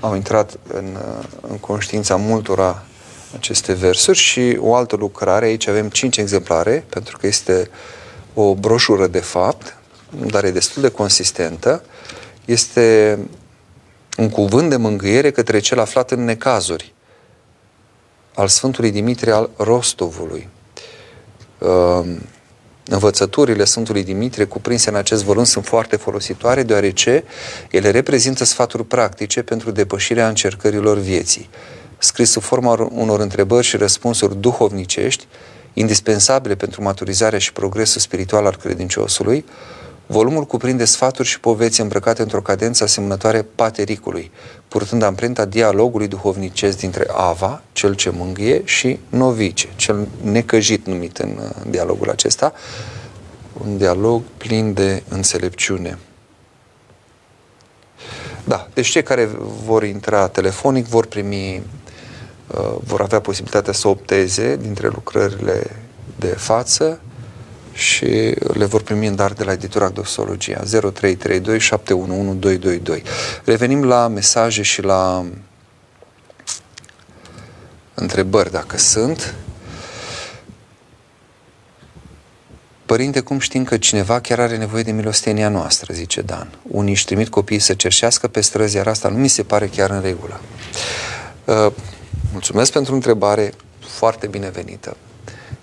au intrat în, uh, în conștiința multora aceste versuri și o altă lucrare, aici avem cinci exemplare, pentru că este o broșură de fapt, dar e destul de consistentă, este un cuvânt de mângâiere către cel aflat în necazuri, al Sfântului Dimitrie al Rostovului. Ehm, învățăturile Sfântului Dimitrie cuprinse în acest volum sunt foarte folositoare, deoarece ele reprezintă sfaturi practice pentru depășirea încercărilor vieții. Scris sub forma unor întrebări și răspunsuri duhovnicești, indispensabile pentru maturizarea și progresul spiritual al credinciosului, volumul cuprinde sfaturi și poveți îmbrăcate într-o cadență asemănătoare patericului, purtând amprenta dialogului duhovnicesc dintre Ava, cel ce mângâie, și novice, cel necăjit numit în dialogul acesta, un dialog plin de înțelepciune. Da, deci cei care vor intra telefonic vor primi Uh, vor avea posibilitatea să opteze dintre lucrările de față și le vor primi în dar de la editura Doxologia 0332 711 222. Revenim la mesaje și la întrebări, dacă sunt. Părinte, cum știm că cineva chiar are nevoie de milostenia noastră, zice Dan. Unii își trimit copiii să cerșească pe străzi, iar asta nu mi se pare chiar în regulă. Uh, Mulțumesc pentru întrebare foarte binevenită.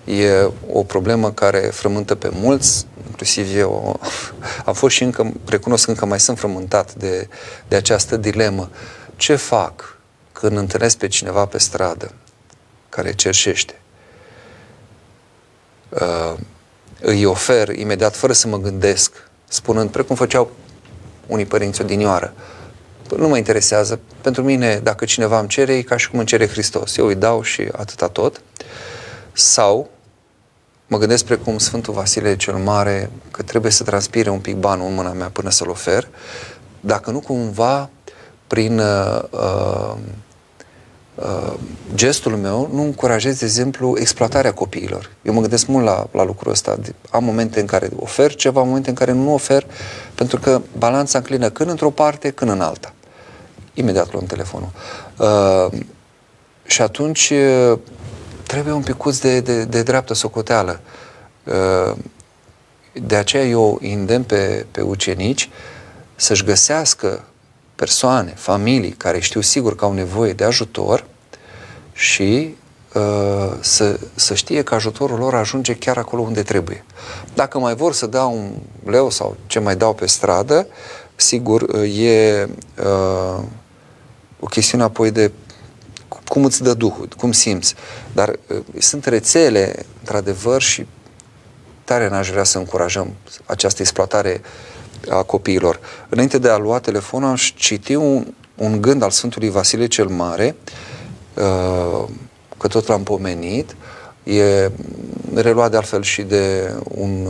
E o problemă care frământă pe mulți, inclusiv eu (laughs) am fost și încă, recunosc încă mai sunt frământat de, de această dilemă. Ce fac când întâlnesc pe cineva pe stradă care cerșește? Uh, îi ofer imediat, fără să mă gândesc, spunând, precum făceau unii părinți odinioară, nu mă interesează. Pentru mine, dacă cineva îmi cere, e ca și cum îmi cere Hristos. Eu îi dau și atâta tot. Sau mă gândesc precum Sfântul Vasile cel Mare că trebuie să transpire un pic banul în mâna mea până să-l ofer, dacă nu cumva prin uh, uh, uh, gestul meu nu încurajez, de exemplu, exploatarea copiilor. Eu mă gândesc mult la, la lucrul ăsta. Am momente în care ofer ceva, momente în care nu ofer, pentru că balanța înclină când într-o parte, când în alta imediat luăm telefonul. Uh, și atunci uh, trebuie un picuț de, de, de dreaptă socoteală. Uh, de aceea eu îndemn pe, pe ucenici să-și găsească persoane, familii care știu sigur că au nevoie de ajutor și uh, să, să știe că ajutorul lor ajunge chiar acolo unde trebuie. Dacă mai vor să dau un leu sau ce mai dau pe stradă, sigur, e uh, o chestiune apoi de cum îți dă Duhul, cum simți. Dar uh, sunt rețele, într-adevăr, și tare n-aș vrea să încurajăm această exploatare a copiilor. Înainte de a lua telefonul, aș citi un, un gând al Sfântului Vasile cel Mare, uh, că tot l-am pomenit, e reluat de altfel și de un,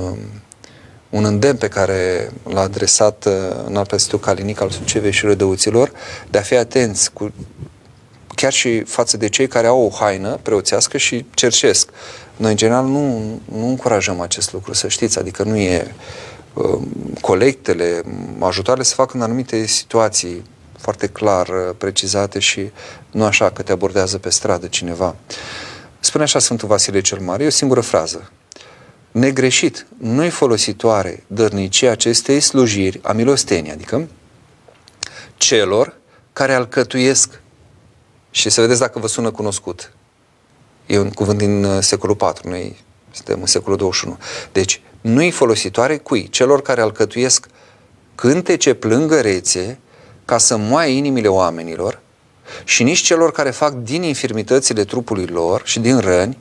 un îndemn pe care l-a adresat uh, în Alpestiu Calinic al Sucevei și Rădăuților, de a fi atenți cu chiar și față de cei care au o haină preoțească și cercesc. Noi, în general, nu, nu încurajăm acest lucru, să știți, adică nu e uh, colectele, ajutoarele se fac în anumite situații foarte clar uh, precizate și nu așa că te abordează pe stradă cineva. Spune așa Sfântul Vasile cel Mare, e o singură frază. Negreșit, nu-i folositoare dărnicia acestei slujiri a milosteniei, adică celor care alcătuiesc și să vedeți dacă vă sună cunoscut. E un cuvânt din uh, secolul IV, noi suntem în secolul 21. Deci, nu-i folositoare cui? Celor care alcătuiesc cântece plângărețe ca să moaie inimile oamenilor și nici celor care fac din infirmitățile trupului lor și din răni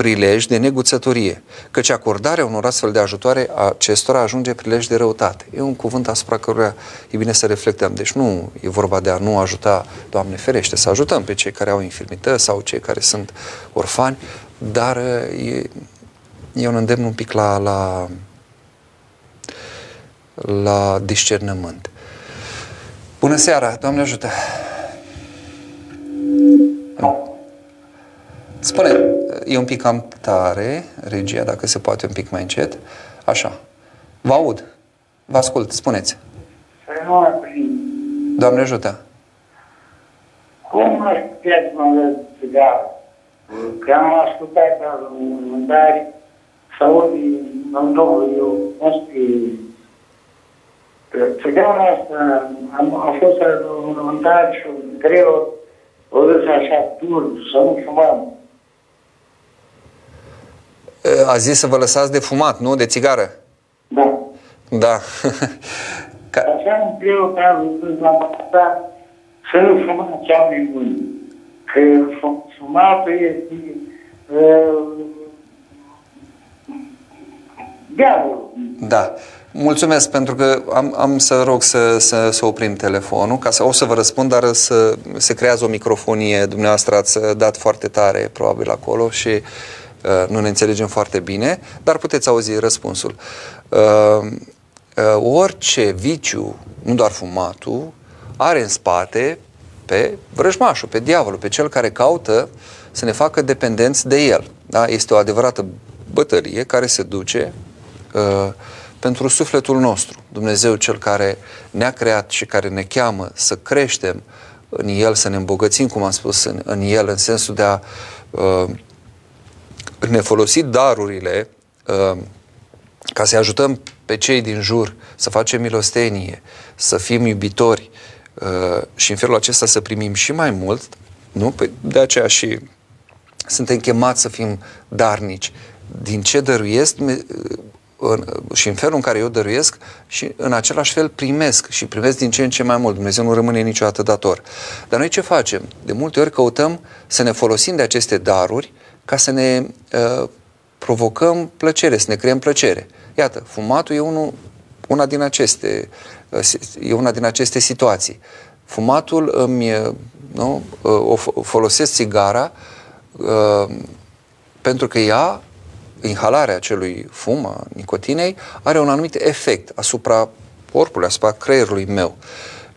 prilej de neguțătorie, căci acordarea unor astfel de ajutoare acestora ajunge prilej de răutate. E un cuvânt asupra căruia e bine să reflectăm. Deci nu e vorba de a nu ajuta, Doamne ferește, să ajutăm pe cei care au infirmități sau cei care sunt orfani, dar e, e un îndemn un pic la, la, la discernământ. Bună seara, Doamne ajută! Spune, e un pic cam tare, regia, dacă se poate un pic mai încet. Așa. Vă aud. Vă ascult. Spuneți. Doamne ajută. Cum aș putea să mă țigară? Că am ascultat la mormântare să aud în Domnul, eu nu știu. Țigara asta am, a fost la mormântare și greu, o zis așa dur, să nu fumăm. A zis să vă lăsați de fumat, nu? De țigară. Da. Da. (laughs) Ca... Așa îmi greu ca la măsat să nu fumați cea mai bună. Că fumatul este uh, diavolul. Da. Mulțumesc pentru că am, am să rog să, să, să oprim telefonul, ca să o să vă răspund, dar să se creează o microfonie, dumneavoastră ați dat foarte tare probabil acolo și uh, Uh, nu ne înțelegem foarte bine, dar puteți auzi răspunsul. Uh, uh, orice viciu, nu doar fumatul, are în spate pe vrăjmașul, pe diavolul, pe cel care caută să ne facă dependenți de el. Da? Este o adevărată bătălie care se duce uh, pentru sufletul nostru. Dumnezeu cel care ne-a creat și care ne cheamă să creștem în El, să ne îmbogățim, cum am spus, în, în El, în sensul de a uh, ne folosi darurile uh, ca să ajutăm pe cei din jur, să facem milostenie, să fim iubitori uh, și în felul acesta să primim și mai mult, nu? Păi de aceea și suntem chemați să fim darnici. Din ce dăruiesc în, și în felul în care eu dăruiesc și în același fel primesc și primesc din ce în ce mai mult. Dumnezeu nu rămâne niciodată dator. Dar noi ce facem? De multe ori căutăm să ne folosim de aceste daruri ca să ne uh, provocăm plăcere, să ne creăm plăcere. Iată, fumatul e unul, una din aceste, uh, e una din aceste situații. Fumatul îmi, uh, nu, uh, o folosesc țigara uh, pentru că ea, inhalarea acelui fum, a nicotinei, are un anumit efect asupra corpului, asupra creierului meu.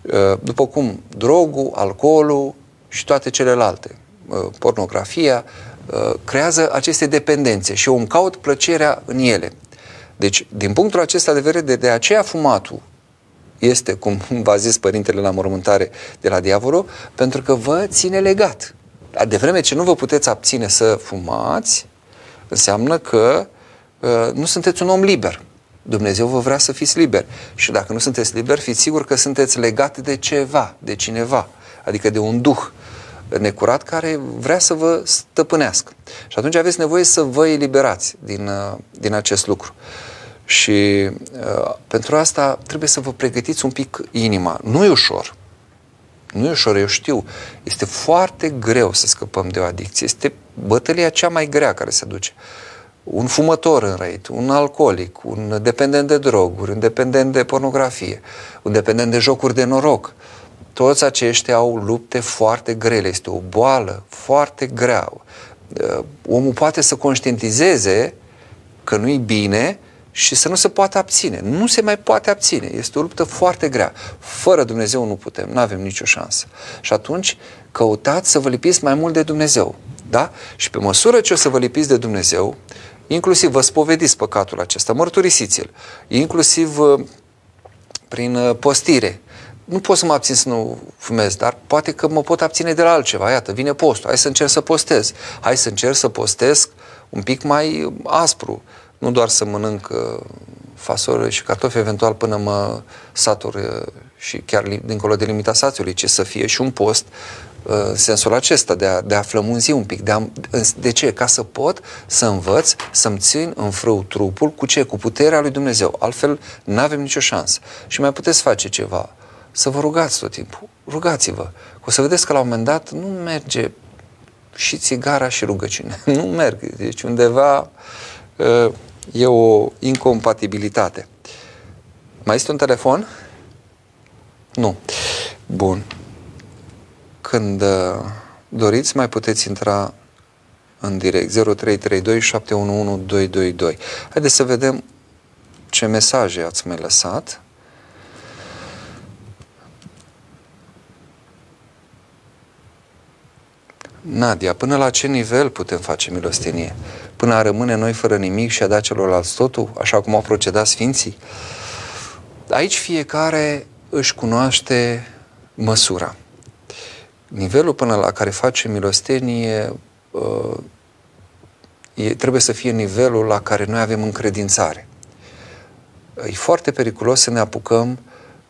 Uh, după cum drogul, alcoolul și toate celelalte, uh, pornografia, Uh, creează aceste dependențe și eu îmi caut plăcerea în ele. Deci, din punctul acesta de vedere, de, de aceea fumatul este, cum (laughs) v-a zis părintele la mormântare de la diavolul, pentru că vă ține legat. De vreme ce nu vă puteți abține să fumați, înseamnă că uh, nu sunteți un om liber. Dumnezeu vă vrea să fiți liberi. Și dacă nu sunteți liberi, fiți sigur că sunteți legat de ceva, de cineva, adică de un duh necurat care vrea să vă stăpânească. Și atunci aveți nevoie să vă eliberați din, uh, din acest lucru. Și uh, pentru asta trebuie să vă pregătiți un pic inima. Nu e ușor. Nu e ușor, eu știu. Este foarte greu să scăpăm de o adicție. Este bătălia cea mai grea care se duce. un fumător înrăit, un alcoolic, un dependent de droguri, un dependent de pornografie, un dependent de jocuri de noroc. Toți aceștia au lupte foarte grele, este o boală foarte grea. Uh, omul poate să conștientizeze că nu-i bine și să nu se poată abține. Nu se mai poate abține. Este o luptă foarte grea. Fără Dumnezeu nu putem, nu avem nicio șansă. Și atunci căutați să vă lipiți mai mult de Dumnezeu. Da? Și pe măsură ce o să vă lipiți de Dumnezeu, inclusiv vă spovediți păcatul acesta, mărturisiți-l, inclusiv uh, prin uh, postire. Nu pot să mă abțin să nu fumez, dar poate că mă pot abține de la altceva. Iată, vine postul, hai să încerc să postez. Hai să încerc să postez un pic mai aspru. Nu doar să mănânc uh, fasole și cartofi eventual până mă satur și chiar dincolo de limita sațiului, ci să fie și un post în sensul acesta, de a, de a flămânzi un pic. De, a, de ce? Ca să pot să învăț, să-mi țin în frâu trupul cu ce? Cu puterea lui Dumnezeu. Altfel, nu avem nicio șansă. Și mai puteți face ceva. Să vă rugați tot timpul. Rugați-vă. O să vedeți că la un moment dat nu merge și țigara și rugăciune. (laughs) Nu merg. Deci undeva e o incompatibilitate. Mai este un telefon? Nu. Bun. Când uh, doriți, mai puteți intra în direct 0332 711 222. Haideți să vedem ce mesaje ați mai lăsat. Nadia, până la ce nivel putem face milostenie? Până a rămâne noi fără nimic și a da celorlalți totul, așa cum au procedat Sfinții? Aici fiecare își cunoaște măsura nivelul până la care face milostenie uh, e, trebuie să fie nivelul la care noi avem încredințare. E foarte periculos să ne apucăm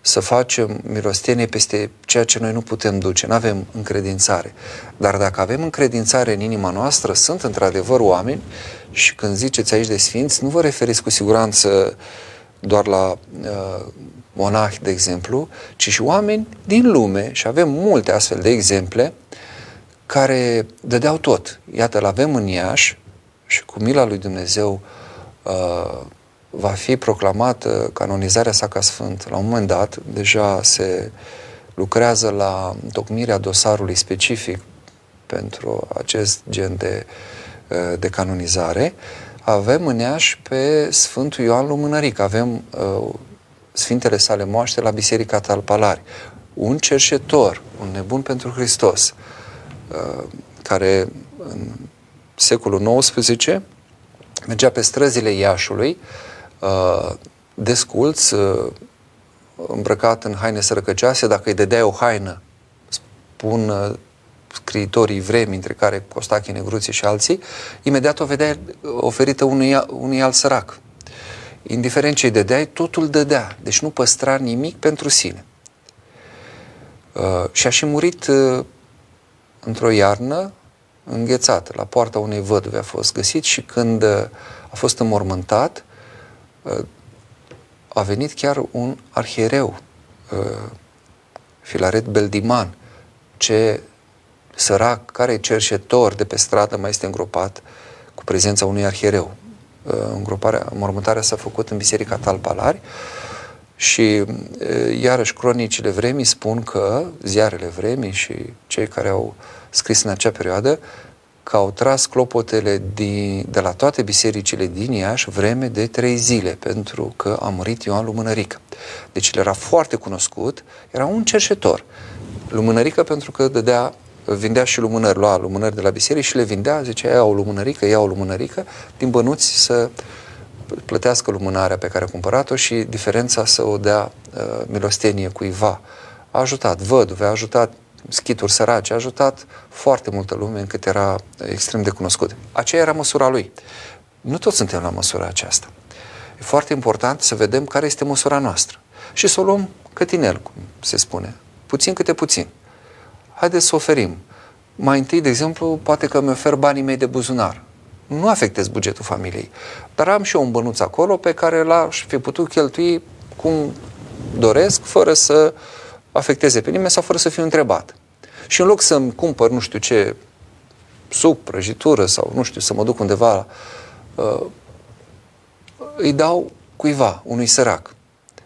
să facem milostenie peste ceea ce noi nu putem duce, nu avem încredințare. Dar dacă avem încredințare în inima noastră, sunt într-adevăr oameni și când ziceți aici de sfinți, nu vă referiți cu siguranță doar la uh, monahi, de exemplu, ci și oameni din lume, și avem multe astfel de exemple, care dădeau tot. Iată, îl avem în Iași și cu mila lui Dumnezeu uh, va fi proclamată canonizarea sa ca sfânt. La un moment dat, deja se lucrează la întocmirea dosarului specific pentru acest gen de, uh, de canonizare. Avem în Iași pe Sfântul Ioan Lumânăric, avem uh, Sfintele sale moaște la Biserica Talpalari. Un cerșetor, un nebun pentru Hristos, uh, care în secolul XIX mergea pe străzile Iașului, uh, desculț, uh, îmbrăcat în haine sărăcăcioase, dacă îi dădeai o haină, spun scriitorii vremi, între care Costache Negruție și alții, imediat o vedea oferită unui, unui alt sărac indiferent ce îi dădeai, totul dădea. Deci nu păstra nimic pentru sine. Uh, și a și murit uh, într-o iarnă înghețată. La poarta unei văduve a fost găsit și când uh, a fost înmormântat, uh, a venit chiar un arhiereu, uh, Filaret Beldiman, ce sărac, care cerșetor de pe stradă mai este îngropat cu prezența unui arhiereu. Uh, îngroparea, mormântarea s-a făcut în Biserica Talpalari și uh, iarăși cronicile vremii spun că, ziarele vremii și cei care au scris în acea perioadă, că au tras clopotele din, de la toate bisericile din Iași vreme de trei zile, pentru că a murit Ioan Lumânărică. Deci el era foarte cunoscut, era un cerșetor. Lumânărică pentru că dădea vindea și lumânări, lua lumânări de la biserică și le vindea, zicea, ia o lumânărică, ia o lumânărică, din bănuți să plătească lumânarea pe care a cumpărat-o și diferența să o dea uh, milostenie cuiva. A ajutat văduve, a ajutat schituri săraci, a ajutat foarte multă lume încât era extrem de cunoscut. Aceea era măsura lui. Nu toți suntem la măsura aceasta. E foarte important să vedem care este măsura noastră și să o luăm cătinel, cum se spune, puțin câte puțin haideți să oferim. Mai întâi, de exemplu, poate că mi ofer banii mei de buzunar. Nu afectez bugetul familiei. Dar am și eu un bănuț acolo pe care l-aș fi putut cheltui cum doresc, fără să afecteze pe nimeni sau fără să fiu întrebat. Și în loc să-mi cumpăr nu știu ce suc, prăjitură sau nu știu, să mă duc undeva uh, îi dau cuiva, unui sărac.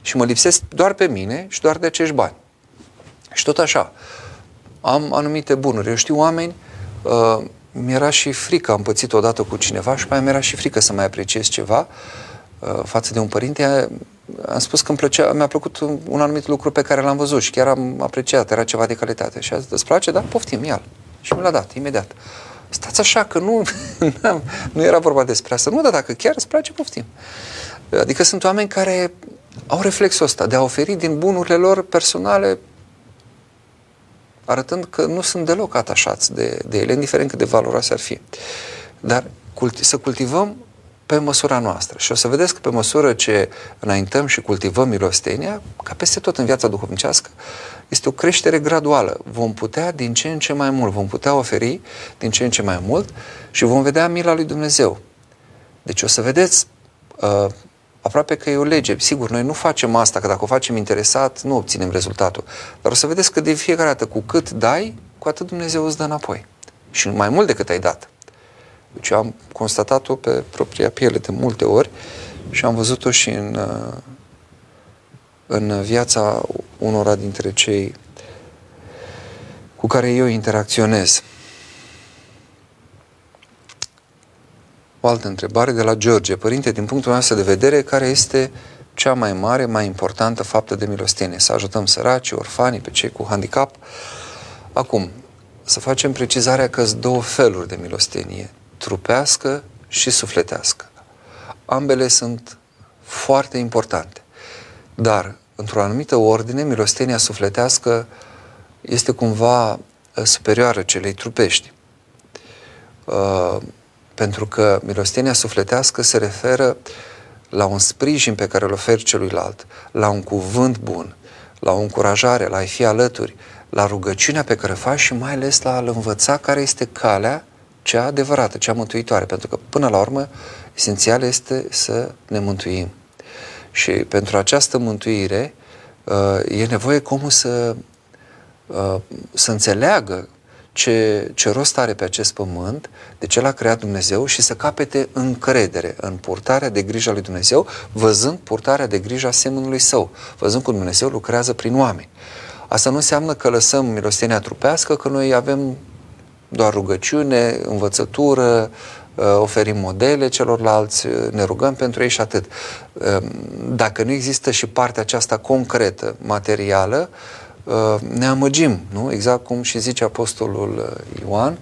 Și mă lipsesc doar pe mine și doar de acești bani. Și tot așa, am anumite bunuri. Eu știu oameni, uh, mi-era și frică, am pățit odată cu cineva și pe aia mi-era și frică să mai apreciez ceva uh, față de un părinte. Am spus că îmi plăcea, mi-a plăcut un, un anumit lucru pe care l-am văzut și chiar am apreciat, era ceva de calitate. Și a zis, îți place? Da, poftim, ia Și mi l-a dat, imediat. Stați așa, că nu, (laughs) nu era vorba despre asta. Nu, dar dacă chiar îți place, poftim. Adică sunt oameni care au reflexul ăsta de a oferi din bunurile lor personale arătând că nu sunt deloc atașați de, de ele, indiferent cât de valoroase ar fi. Dar culti- să cultivăm pe măsura noastră. Și o să vedeți că pe măsură ce înaintăm și cultivăm milostenia, ca peste tot în viața duhovnicească, este o creștere graduală. Vom putea din ce în ce mai mult, vom putea oferi din ce în ce mai mult și vom vedea mila lui Dumnezeu. Deci o să vedeți uh, aproape că e o lege. Sigur, noi nu facem asta, că dacă o facem interesat, nu obținem rezultatul. Dar o să vedeți că de fiecare dată, cu cât dai, cu atât Dumnezeu îți dă înapoi. Și mai mult decât ai dat. Deci am constatat-o pe propria piele de multe ori și am văzut-o și în, uh, în viața unora dintre cei cu care eu interacționez. O altă întrebare de la George. Părinte, din punctul nostru de vedere, care este cea mai mare, mai importantă faptă de milostenie? Să ajutăm săraci, orfanii, pe cei cu handicap? Acum, să facem precizarea că sunt două feluri de milostenie, trupească și sufletească. Ambele sunt foarte importante. Dar, într-o anumită ordine, milostenia sufletească este cumva uh, superioară celei trupești. Uh, pentru că milostenia sufletească se referă la un sprijin pe care îl oferi celuilalt, la un cuvânt bun, la o încurajare, la a fi alături, la rugăciunea pe care o faci și mai ales la a-l învăța care este calea cea adevărată, cea mântuitoare, pentru că până la urmă esențial este să ne mântuim. Și pentru această mântuire uh, e nevoie cum să, uh, să înțeleagă ce, ce rost are pe acest pământ, de ce l-a creat Dumnezeu și să capete încredere în purtarea de grijă a lui Dumnezeu, văzând purtarea de grijă a semnului său, văzând cum Dumnezeu lucrează prin oameni. Asta nu înseamnă că lăsăm milostenia trupească, că noi avem doar rugăciune, învățătură, uh, oferim modele celorlalți, uh, ne rugăm pentru ei și atât. Um, dacă nu există și partea aceasta concretă, materială, Uh, ne amăgim, nu? Exact cum și zice Apostolul uh, Ioan,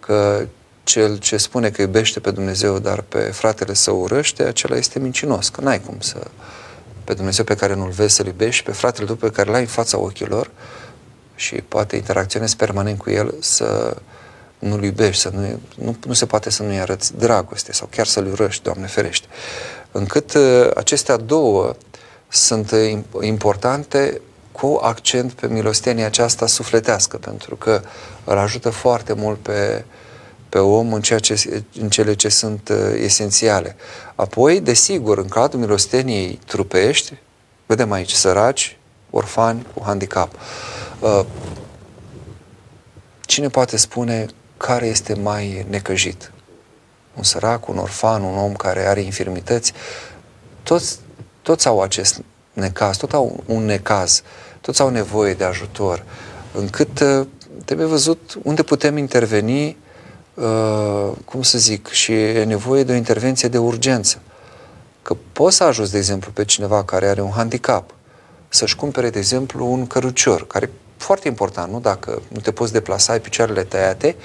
că cel ce spune că iubește pe Dumnezeu, dar pe fratele său urăște, acela este mincinos, că n-ai cum să pe Dumnezeu pe care nu-L vezi să-L iubești, pe fratele tău pe care l-ai în fața ochilor și poate interacționezi permanent cu el să nu-L iubești, să nu, nu, nu se poate să nu-i arăți dragoste sau chiar să-L urăști, Doamne ferește. Încât uh, acestea două sunt importante cu accent pe milostenia aceasta sufletească, pentru că îl ajută foarte mult pe, pe om în, ceea ce, în cele ce sunt uh, esențiale. Apoi, desigur, în cadrul milosteniei trupești, vedem aici săraci, orfani cu handicap. Uh, cine poate spune care este mai necăjit? Un sărac, un orfan, un om care are infirmități? Toți, toți au acest necaz, tot au un necaz, toți au nevoie de ajutor, încât uh, trebuie văzut unde putem interveni, uh, cum să zic, și e nevoie de o intervenție de urgență. Că poți să ajuți, de exemplu, pe cineva care are un handicap, să-și cumpere, de exemplu, un cărucior, care e foarte important, nu? Dacă nu te poți deplasa, ai picioarele tăiate,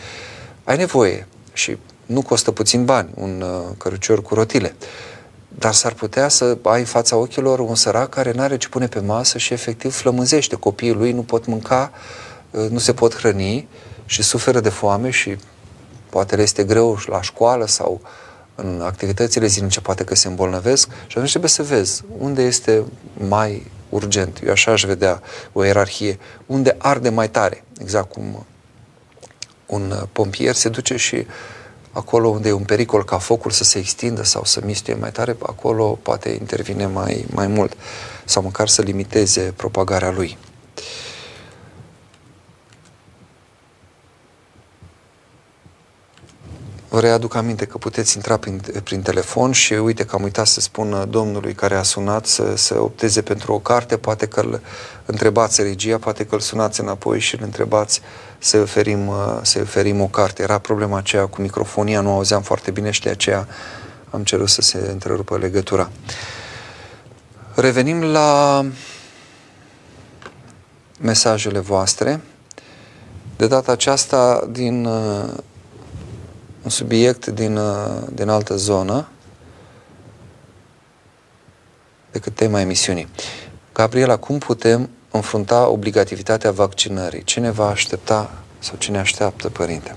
ai nevoie și nu costă puțin bani un uh, cărucior cu rotile. Dar s-ar putea să ai în fața ochilor un sărac care nu are ce pune pe masă și efectiv flămânzește. Copiii lui nu pot mânca, uh, nu se pot hrăni și suferă de foame și poate le este greu la școală sau în activitățile zilnice poate că se îmbolnăvesc și atunci trebuie să vezi unde este mai urgent. Eu așa aș vedea o ierarhie. Unde arde mai tare, exact cum un pompier se duce și acolo unde e un pericol ca focul să se extindă sau să mistuie mai tare, acolo poate intervine mai, mai mult sau măcar să limiteze propagarea lui. Vă readuc aminte că puteți intra prin, prin telefon și uite că am uitat să spun domnului care a sunat să, să opteze pentru o carte, poate că îl întrebați regia, poate că îl sunați înapoi și îl întrebați să oferim, să oferim o carte. Era problema aceea cu microfonia, nu auzeam foarte bine și de aceea am cerut să se întrerupă legătura. Revenim la mesajele voastre. De data aceasta din uh, un subiect din, uh, din altă zonă decât tema emisiunii. Gabriela, cum putem înfrunta obligativitatea vaccinării? Ce ne va aștepta sau ce ne așteaptă, părinte?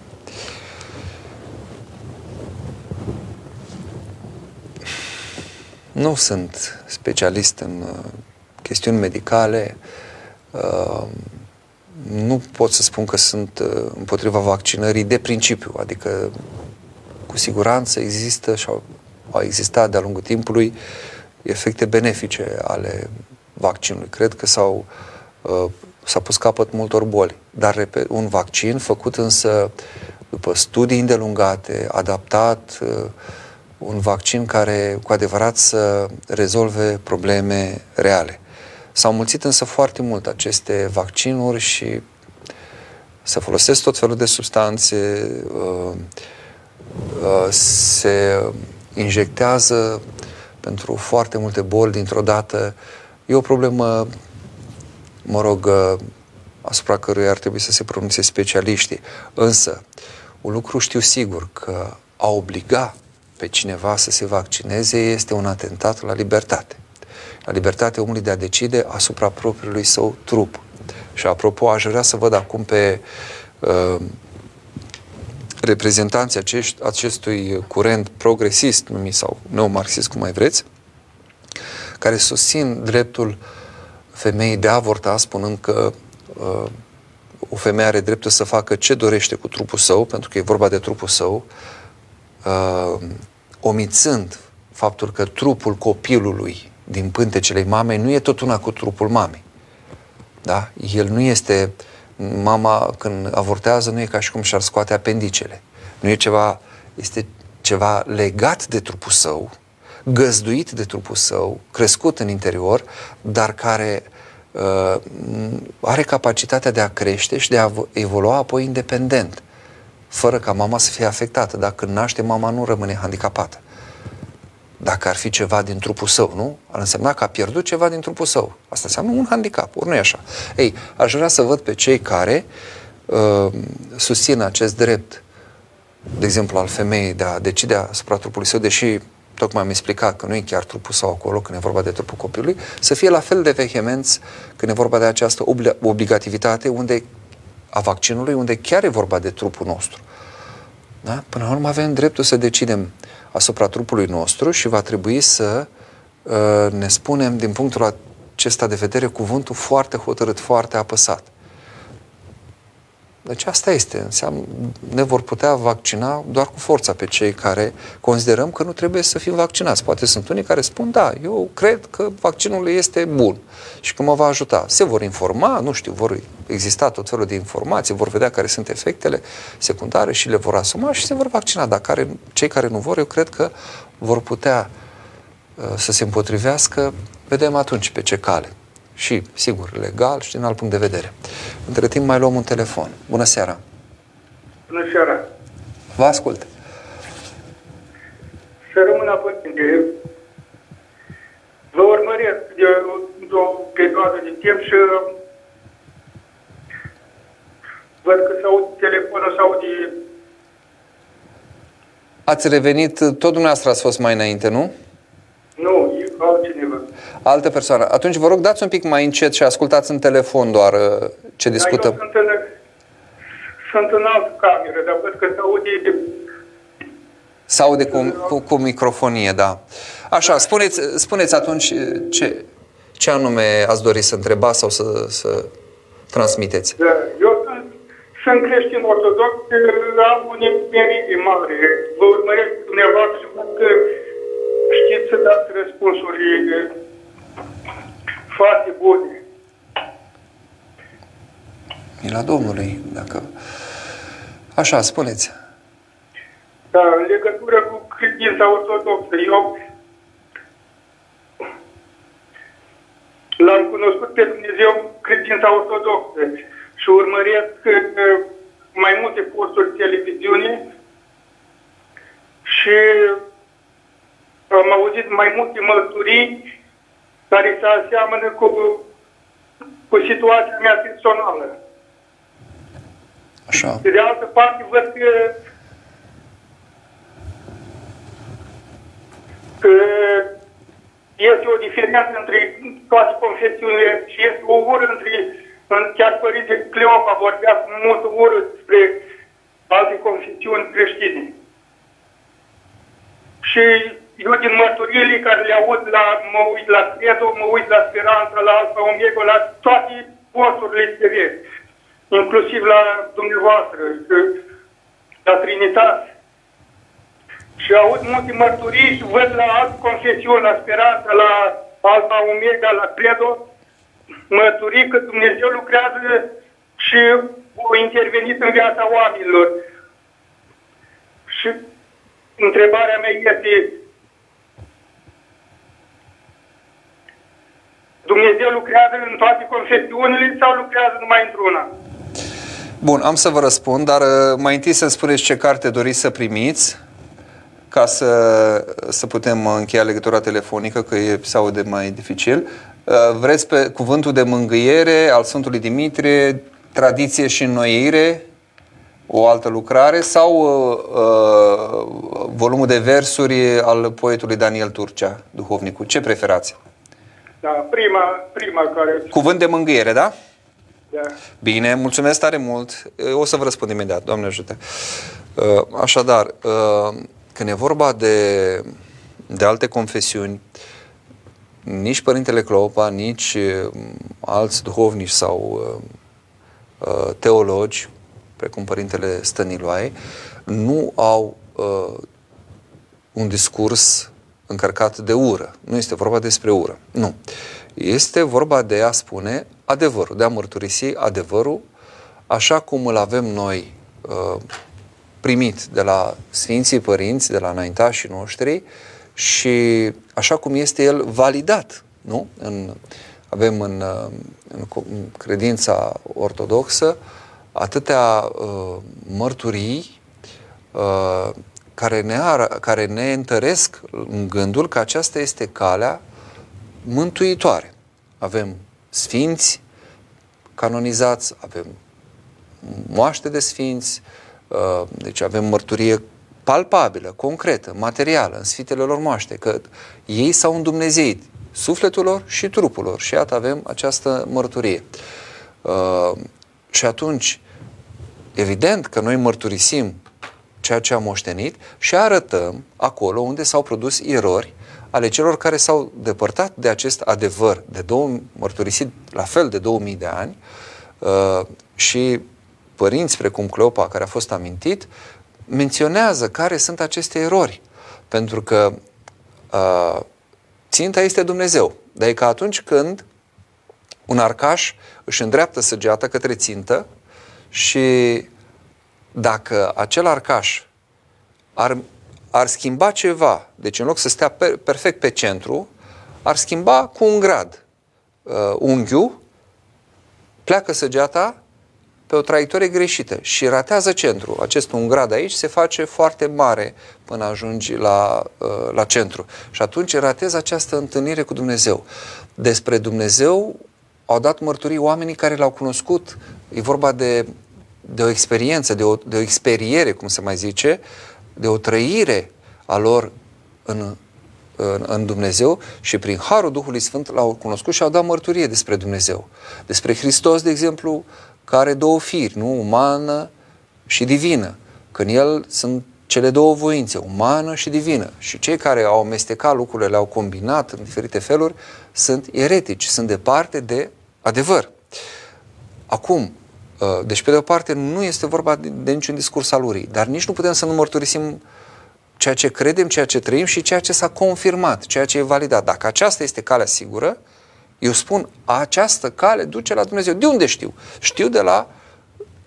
Nu sunt specialist în uh, chestiuni medicale, uh, nu pot să spun că sunt uh, împotriva vaccinării de principiu, adică cu siguranță există și au, au existat de-a lungul timpului efecte benefice ale vaccinului. Cred că s-au, uh, s-a pus capăt multor boli, dar repet, un vaccin făcut însă după studii îndelungate, adaptat, uh, un vaccin care cu adevărat să rezolve probleme reale. S-au mulțit însă foarte mult aceste vaccinuri și se folosesc tot felul de substanțe, uh, uh, se injectează pentru foarte multe boli dintr-o dată. E o problemă, mă rog, uh, asupra căruia ar trebui să se pronunțe specialiștii. Însă, un lucru știu sigur, că a obliga pe cineva să se vaccineze este un atentat la libertate la libertatea omului de a decide asupra propriului său trup. Și apropo, aș vrea să văd acum pe uh, reprezentanții acești, acestui curent progresist numit sau neomarxist, cum mai vreți, care susțin dreptul femeii de a avorta, spunând că uh, o femeie are dreptul să facă ce dorește cu trupul său, pentru că e vorba de trupul său, uh, omițând faptul că trupul copilului din pântecele mamei nu e tot una cu trupul mamei. Da? El nu este, mama când avortează nu e ca și cum și-ar scoate apendicele. Nu e ceva, este ceva legat de trupul său, găzduit de trupul său, crescut în interior, dar care uh, are capacitatea de a crește și de a evolua apoi independent, fără ca mama să fie afectată. Dacă naște, mama nu rămâne handicapată dacă ar fi ceva din trupul său, nu? Ar însemna că a pierdut ceva din trupul său. Asta înseamnă un handicap, ori nu e așa. Ei, aș vrea să văd pe cei care uh, susțin acest drept, de exemplu, al femeii de a decide asupra trupului său, deși tocmai am explicat că nu e chiar trupul său acolo când e vorba de trupul copilului, să fie la fel de vehemenți când e vorba de această obligativitate unde, a vaccinului, unde chiar e vorba de trupul nostru. Da? Până la urmă avem dreptul să decidem asupra trupului nostru și va trebui să uh, ne spunem din punctul acesta de vedere cuvântul foarte hotărât, foarte apăsat. Deci asta este. Înseamnă, ne vor putea vaccina doar cu forța pe cei care considerăm că nu trebuie să fim vaccinați. Poate sunt unii care spun, da, eu cred că vaccinul este bun și că mă va ajuta. Se vor informa, nu știu, vor exista tot felul de informații, vor vedea care sunt efectele secundare și le vor asuma și se vor vaccina. Dar care, cei care nu vor, eu cred că vor putea uh, să se împotrivească, vedem atunci pe ce cale și, sigur, legal și din alt punct de vedere. Între timp mai luăm un telefon. Bună seara! Bună seara! Vă ascult! Să rămână părinte. Vă urmăresc de, de o perioadă de timp și văd că se aude telefonul, se aude... Ați revenit, tot dumneavoastră ați fost mai înainte, nu? Nu, altcineva. Altă persoană. Atunci vă rog dați un pic mai încet și ascultați în telefon doar uh, ce discutăm. Dar eu sunt în, sunt în altă cameră, dar văd că se aude de... Se aude cu, cu, cu microfonie, da. Așa, spuneți, spuneți atunci uh, ce, ce anume ați dori să întrebați sau să, să transmiteți. Da, eu sunt, sunt creștin ortodox, am un merite mare. Vă urmăresc dumneavoastră și că știți să dați răspunsuri foarte bune. Mila Domnului, dacă... Așa, spuneți. Da, credința ortodoxă. Eu l-am cunoscut pe Dumnezeu credința ortodoxă și urmăresc uh, mai multe posturi televiziune și am auzit mai multe mărturii care se aseamănă cu, cu situația mea personală. Așa. De altă parte, văd că, că este o diferență între toate confesiunile și este o ură între, chiar Părinte Cleopa vorbea cu mult ură spre alte confesiuni creștine. Și eu din mărturiile care le aud, la, mă uit la Credo, mă uit la Speranța, la Alfa Omega, la toate posturile TV, inclusiv la dumneavoastră, la Trinitate. Și aud multe mărturii și văd la alte confesiuni, la Speranța, la Alfa Omega, la Credo, mărturii că Dumnezeu lucrează și a intervenit în viața oamenilor. Și întrebarea mea este, Dumnezeu lucrează în toate confesiunile sau lucrează numai într-una? Bun, am să vă răspund, dar uh, mai întâi să-mi spuneți ce carte doriți să primiți ca să, să putem încheia legătura telefonică, că e, se aude mai dificil. Uh, vreți pe cuvântul de mângâiere al Sfântului Dimitrie, tradiție și înnoire, o altă lucrare, sau uh, uh, volumul de versuri al poetului Daniel Turcea, duhovnicul? Ce preferați? Da, prima, prima care... Cuvânt de mângâiere, da? Da. Bine, mulțumesc tare mult. O să vă răspund imediat, Doamne ajută. Uh, așadar, uh, când e vorba de, de alte confesiuni, nici Părintele Cleopa, nici uh, alți duhovnici sau teologi, precum Părintele Stăniloae, nu au un discurs încărcat de ură. Nu este vorba despre ură. Nu. Este vorba de a spune adevărul, de a mărturisi adevărul așa cum îl avem noi uh, primit de la Sfinții Părinți, de la înaintașii noștri și așa cum este el validat. Nu? În, avem în, uh, în, în credința ortodoxă atâtea uh, mărturii uh, care ne, ar, care ne întăresc în gândul că aceasta este calea mântuitoare. Avem sfinți canonizați, avem moaște de sfinți, uh, deci avem mărturie palpabilă, concretă, materială în sfintele lor moaște, că ei s-au îndumnezeit sufletul lor și trupul lor și iată avem această mărturie. Uh, și atunci, evident că noi mărturisim ceea ce am moștenit și arătăm acolo unde s-au produs erori ale celor care s-au depărtat de acest adevăr de două, mărturisit la fel de 2000 de ani uh, și părinți precum Cleopa, care a fost amintit, menționează care sunt aceste erori. Pentru că uh, ținta este Dumnezeu. Dar e ca atunci când un arcaș își îndreaptă săgeata către țintă și dacă acel arcaș ar, ar schimba ceva, deci în loc să stea per, perfect pe centru, ar schimba cu un grad uh, unghiul, pleacă săgeata pe o traiectorie greșită și ratează centru. Acest un grad aici se face foarte mare până ajungi la, uh, la centru. Și atunci ratezi această întâlnire cu Dumnezeu. Despre Dumnezeu au dat mărturii oamenii care l-au cunoscut. E vorba de de o experiență, de o, de o experiere, cum se mai zice, de o trăire a lor în, în, în Dumnezeu și prin Harul Duhului Sfânt l-au cunoscut și au dat mărturie despre Dumnezeu. Despre Hristos, de exemplu, care are două firi, nu? Umană și divină. Când El sunt cele două voințe, umană și divină. Și cei care au amestecat lucrurile, le-au combinat în diferite feluri, sunt eretici, sunt departe de adevăr. Acum, Uh, deci, pe de o parte, nu este vorba de, de niciun discurs al urii, dar nici nu putem să nu mărturisim ceea ce credem, ceea ce trăim și ceea ce s-a confirmat, ceea ce e validat. Dacă aceasta este calea sigură, eu spun, această cale duce la Dumnezeu. De unde știu? Știu de la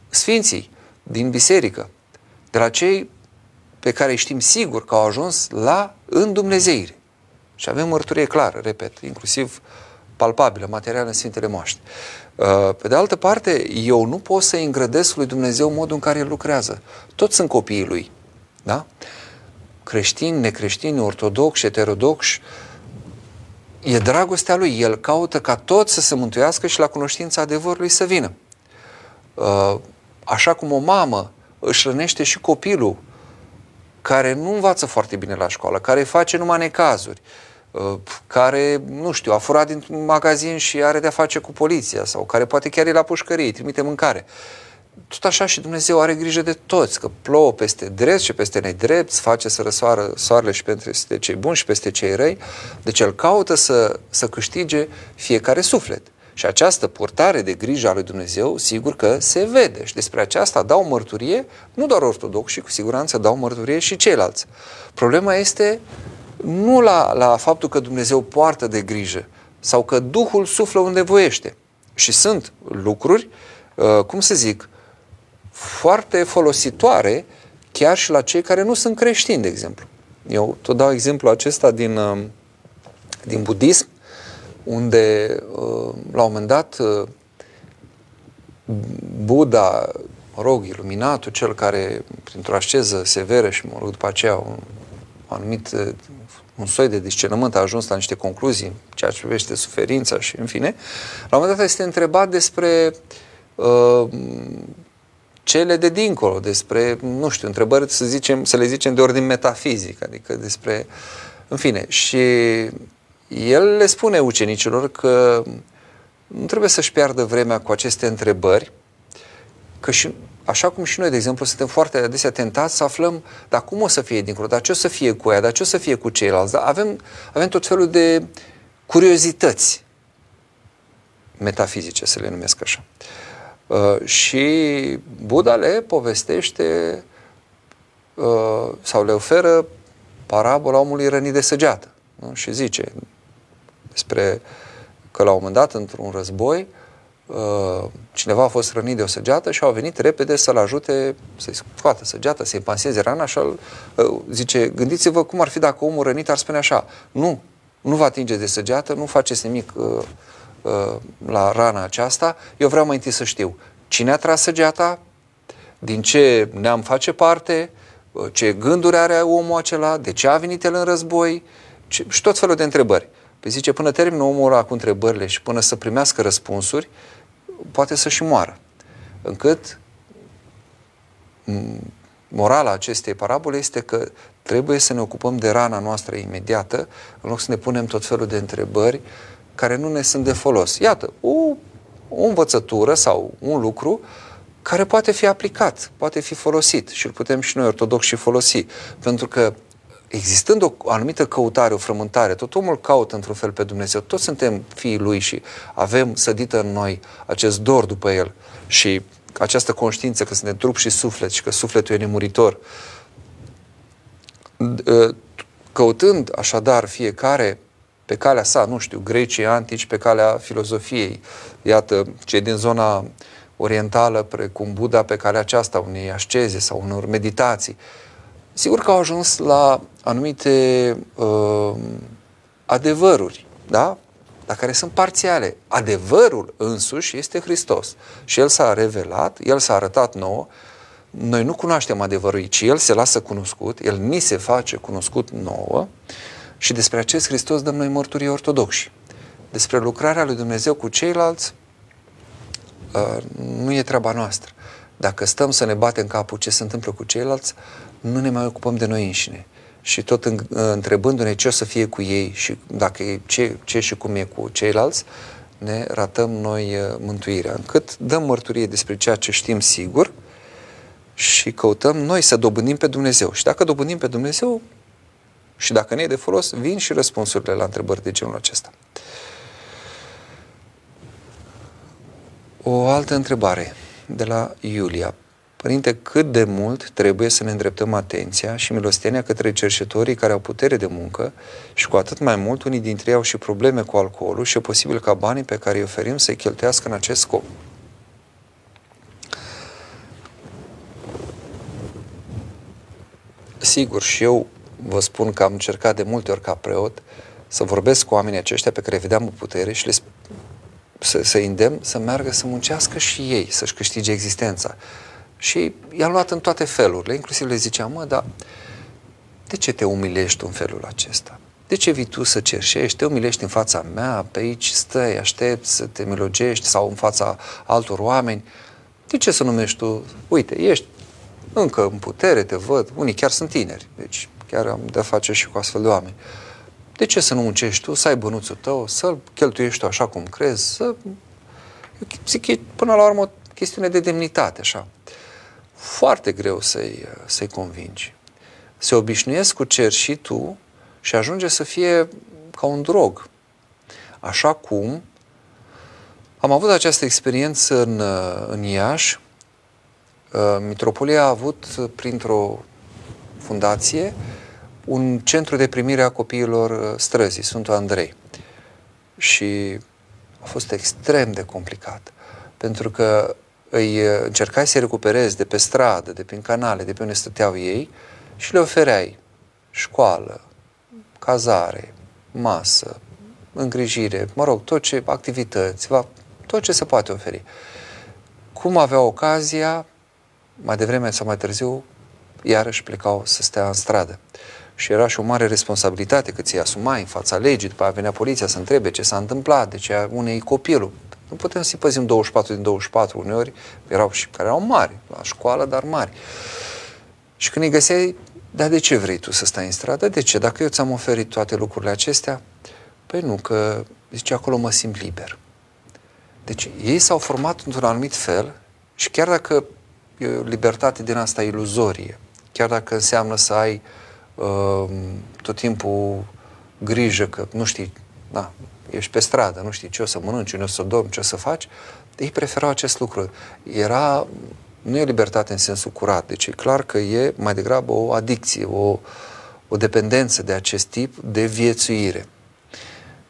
Sfinții din biserică, de la cei pe care știm sigur că au ajuns la în Dumnezeire. Și avem mărturie clară, repet, inclusiv palpabilă, materială în Sfintele Moaște. Uh, pe de altă parte, eu nu pot să îngrădesc lui Dumnezeu modul în care El lucrează. Toți sunt copiii Lui. Da? Creștini, necreștini, ortodoxi, heterodoxi, e dragostea Lui. El caută ca toți să se mântuiască și la cunoștința adevărului să vină. Uh, așa cum o mamă își rănește și copilul care nu învață foarte bine la școală, care face numai necazuri, uh, care, nu știu, a furat dintr-un magazin și are de-a face cu poliția sau care poate chiar e la pușcărie, îi trimite mâncare. Tot așa și Dumnezeu are grijă de toți, că plouă peste drept și peste nedrept, face să răsoară soarele și peste cei buni și peste cei răi. Deci El caută să, să câștige fiecare suflet. Și această purtare de grijă a lui Dumnezeu, sigur că se vede. Și despre aceasta dau mărturie, nu doar ortodoxi, cu siguranță dau mărturie și ceilalți. Problema este nu la, la faptul că Dumnezeu poartă de grijă sau că Duhul suflă unde voiește. Și sunt lucruri, uh, cum să zic, foarte folositoare chiar și la cei care nu sunt creștini, de exemplu. Eu tot dau exemplu acesta din, uh, din budism, unde uh, la un moment dat uh, Buddha, mă rog, iluminatul, cel care printr-o asceză severă și mă rog după aceea un, un anumit uh, un soi de discernământ a ajuns la niște concluzii ceea ce privește suferința și în fine, la un moment dat este întrebat despre uh, cele de dincolo, despre, nu știu, întrebări să, zicem, să le zicem de ordin metafizic, adică despre, în fine, și el le spune ucenicilor că nu trebuie să-și piardă vremea cu aceste întrebări, că și, așa cum și noi, de exemplu, suntem foarte adesea tentați să aflăm, dar cum o să fie dincolo, dar ce o să fie cu ea, dar ce o să fie cu ceilalți, dar avem, avem tot felul de curiozități metafizice, să le numesc așa. Uh, și Buddha le povestește uh, sau le oferă parabola omului rănit de săgeată. Nu? Și zice, despre că la un moment dat, într-un război, uh, cineva a fost rănit de o săgeată și au venit repede să-l ajute să-i scoată săgeata, să-i panseze rana și uh, zice, gândiți-vă cum ar fi dacă omul rănit ar spune așa, nu, nu vă atingeți de săgeată, nu faceți nimic uh, la rana aceasta, eu vreau mai întâi să știu cine a tras săgeata, din ce neam face parte, ce gânduri are omul acela, de ce a venit el în război și tot felul de întrebări. Păi zice, până termină omul ăla cu întrebările și până să primească răspunsuri, poate să și moară. Încât morala acestei parabole este că trebuie să ne ocupăm de rana noastră imediată, în loc să ne punem tot felul de întrebări care nu ne sunt de folos. Iată, o, o învățătură sau un lucru care poate fi aplicat, poate fi folosit și îl putem și noi ortodoxi folosi. Pentru că existând o anumită căutare, o frământare, tot omul caută într-un fel pe Dumnezeu, toți suntem fiii Lui și avem sădită în noi acest dor după El și această conștiință că suntem trup și suflet și că sufletul e nemuritor. Ă, căutând așadar fiecare pe calea sa, nu știu, grecii antici, pe calea filozofiei, iată, cei din zona orientală, precum Buddha, pe calea aceasta, unei asceze sau unor meditații, sigur că au ajuns la anumite uh, adevăruri, da? dar care sunt parțiale. Adevărul însuși este Hristos și El s-a revelat, El s-a arătat nouă, noi nu cunoaștem adevărul, ci El se lasă cunoscut, El ni se face cunoscut nouă și despre acest Hristos dăm noi mărturie ortodoxi. Despre lucrarea lui Dumnezeu cu ceilalți uh, nu e treaba noastră. Dacă stăm să ne batem capul ce se întâmplă cu ceilalți, nu ne mai ocupăm de noi înșine și tot în, întrebându-ne ce o să fie cu ei și dacă e ce, ce și cum e cu ceilalți, ne ratăm noi uh, mântuirea. Încât dăm mărturie despre ceea ce știm sigur și căutăm noi să dobândim pe Dumnezeu. Și dacă dobândim pe Dumnezeu și dacă ne e de folos, vin și răspunsurile la întrebări de genul acesta. O altă întrebare de la Iulia. Părinte, cât de mult trebuie să ne îndreptăm atenția și milostenia către cercetorii care au putere de muncă și cu atât mai mult unii dintre ei au și probleme cu alcoolul și e posibil ca banii pe care îi oferim să-i cheltuiască în acest scop. Sigur, și eu vă spun că am încercat de multe ori ca preot să vorbesc cu oamenii aceștia pe care vedeam o putere și le să, să îndemn să meargă să muncească și ei, să-și câștige existența. Și i-am luat în toate felurile, inclusiv le ziceam, mă, dar de ce te umilești în felul acesta? De ce vii tu să cerșești, te umilești în fața mea, pe aici stai, aștepți să te milogești sau în fața altor oameni? De ce să numești tu? Uite, ești încă în putere, te văd, unii chiar sunt tineri, deci chiar am de-a face și cu astfel de oameni. De ce să nu muncești tu, să ai bănuțul tău, să-l cheltuiești tu așa cum crezi, să... Eu zic, e până la urmă o chestiune de demnitate, așa. Foarte greu să-i, să-i convingi. Se obișnuiesc cu cer și tu și ajunge să fie ca un drog. Așa cum am avut această experiență în, în Iași. Mitropolia a avut printr-o fundație un centru de primire a copiilor străzii, Sfântul Andrei. Și a fost extrem de complicat, pentru că îi încercai să-i recuperezi de pe stradă, de prin canale, de pe unde stăteau ei și le ofereai școală, cazare, masă, îngrijire, mă rog, tot ce activități, va, tot ce se poate oferi. Cum avea ocazia, mai devreme sau mai târziu, iarăși plecau să stea în stradă. Și era și o mare responsabilitate că ți-i asumai în fața legii, după aceea venea poliția să întrebe ce s-a întâmplat, de ce unei copilul. Nu putem să-i păzim 24 din 24 uneori, erau și care erau mari, la școală, dar mari. Și când îi găseai, dar de ce vrei tu să stai în stradă? De ce? Dacă eu ți-am oferit toate lucrurile acestea, păi nu, că zice acolo mă simt liber. Deci ei s-au format într-un anumit fel și chiar dacă e o libertate din asta iluzorie, chiar dacă înseamnă să ai uh, tot timpul grijă că nu știi, da, ești pe stradă, nu știi ce o să mănânci, unde o să dormi, ce o să faci, ei preferau acest lucru. Era nu e libertate în sensul curat, deci e clar că e mai degrabă o adicție, o, o dependență de acest tip de viețuire.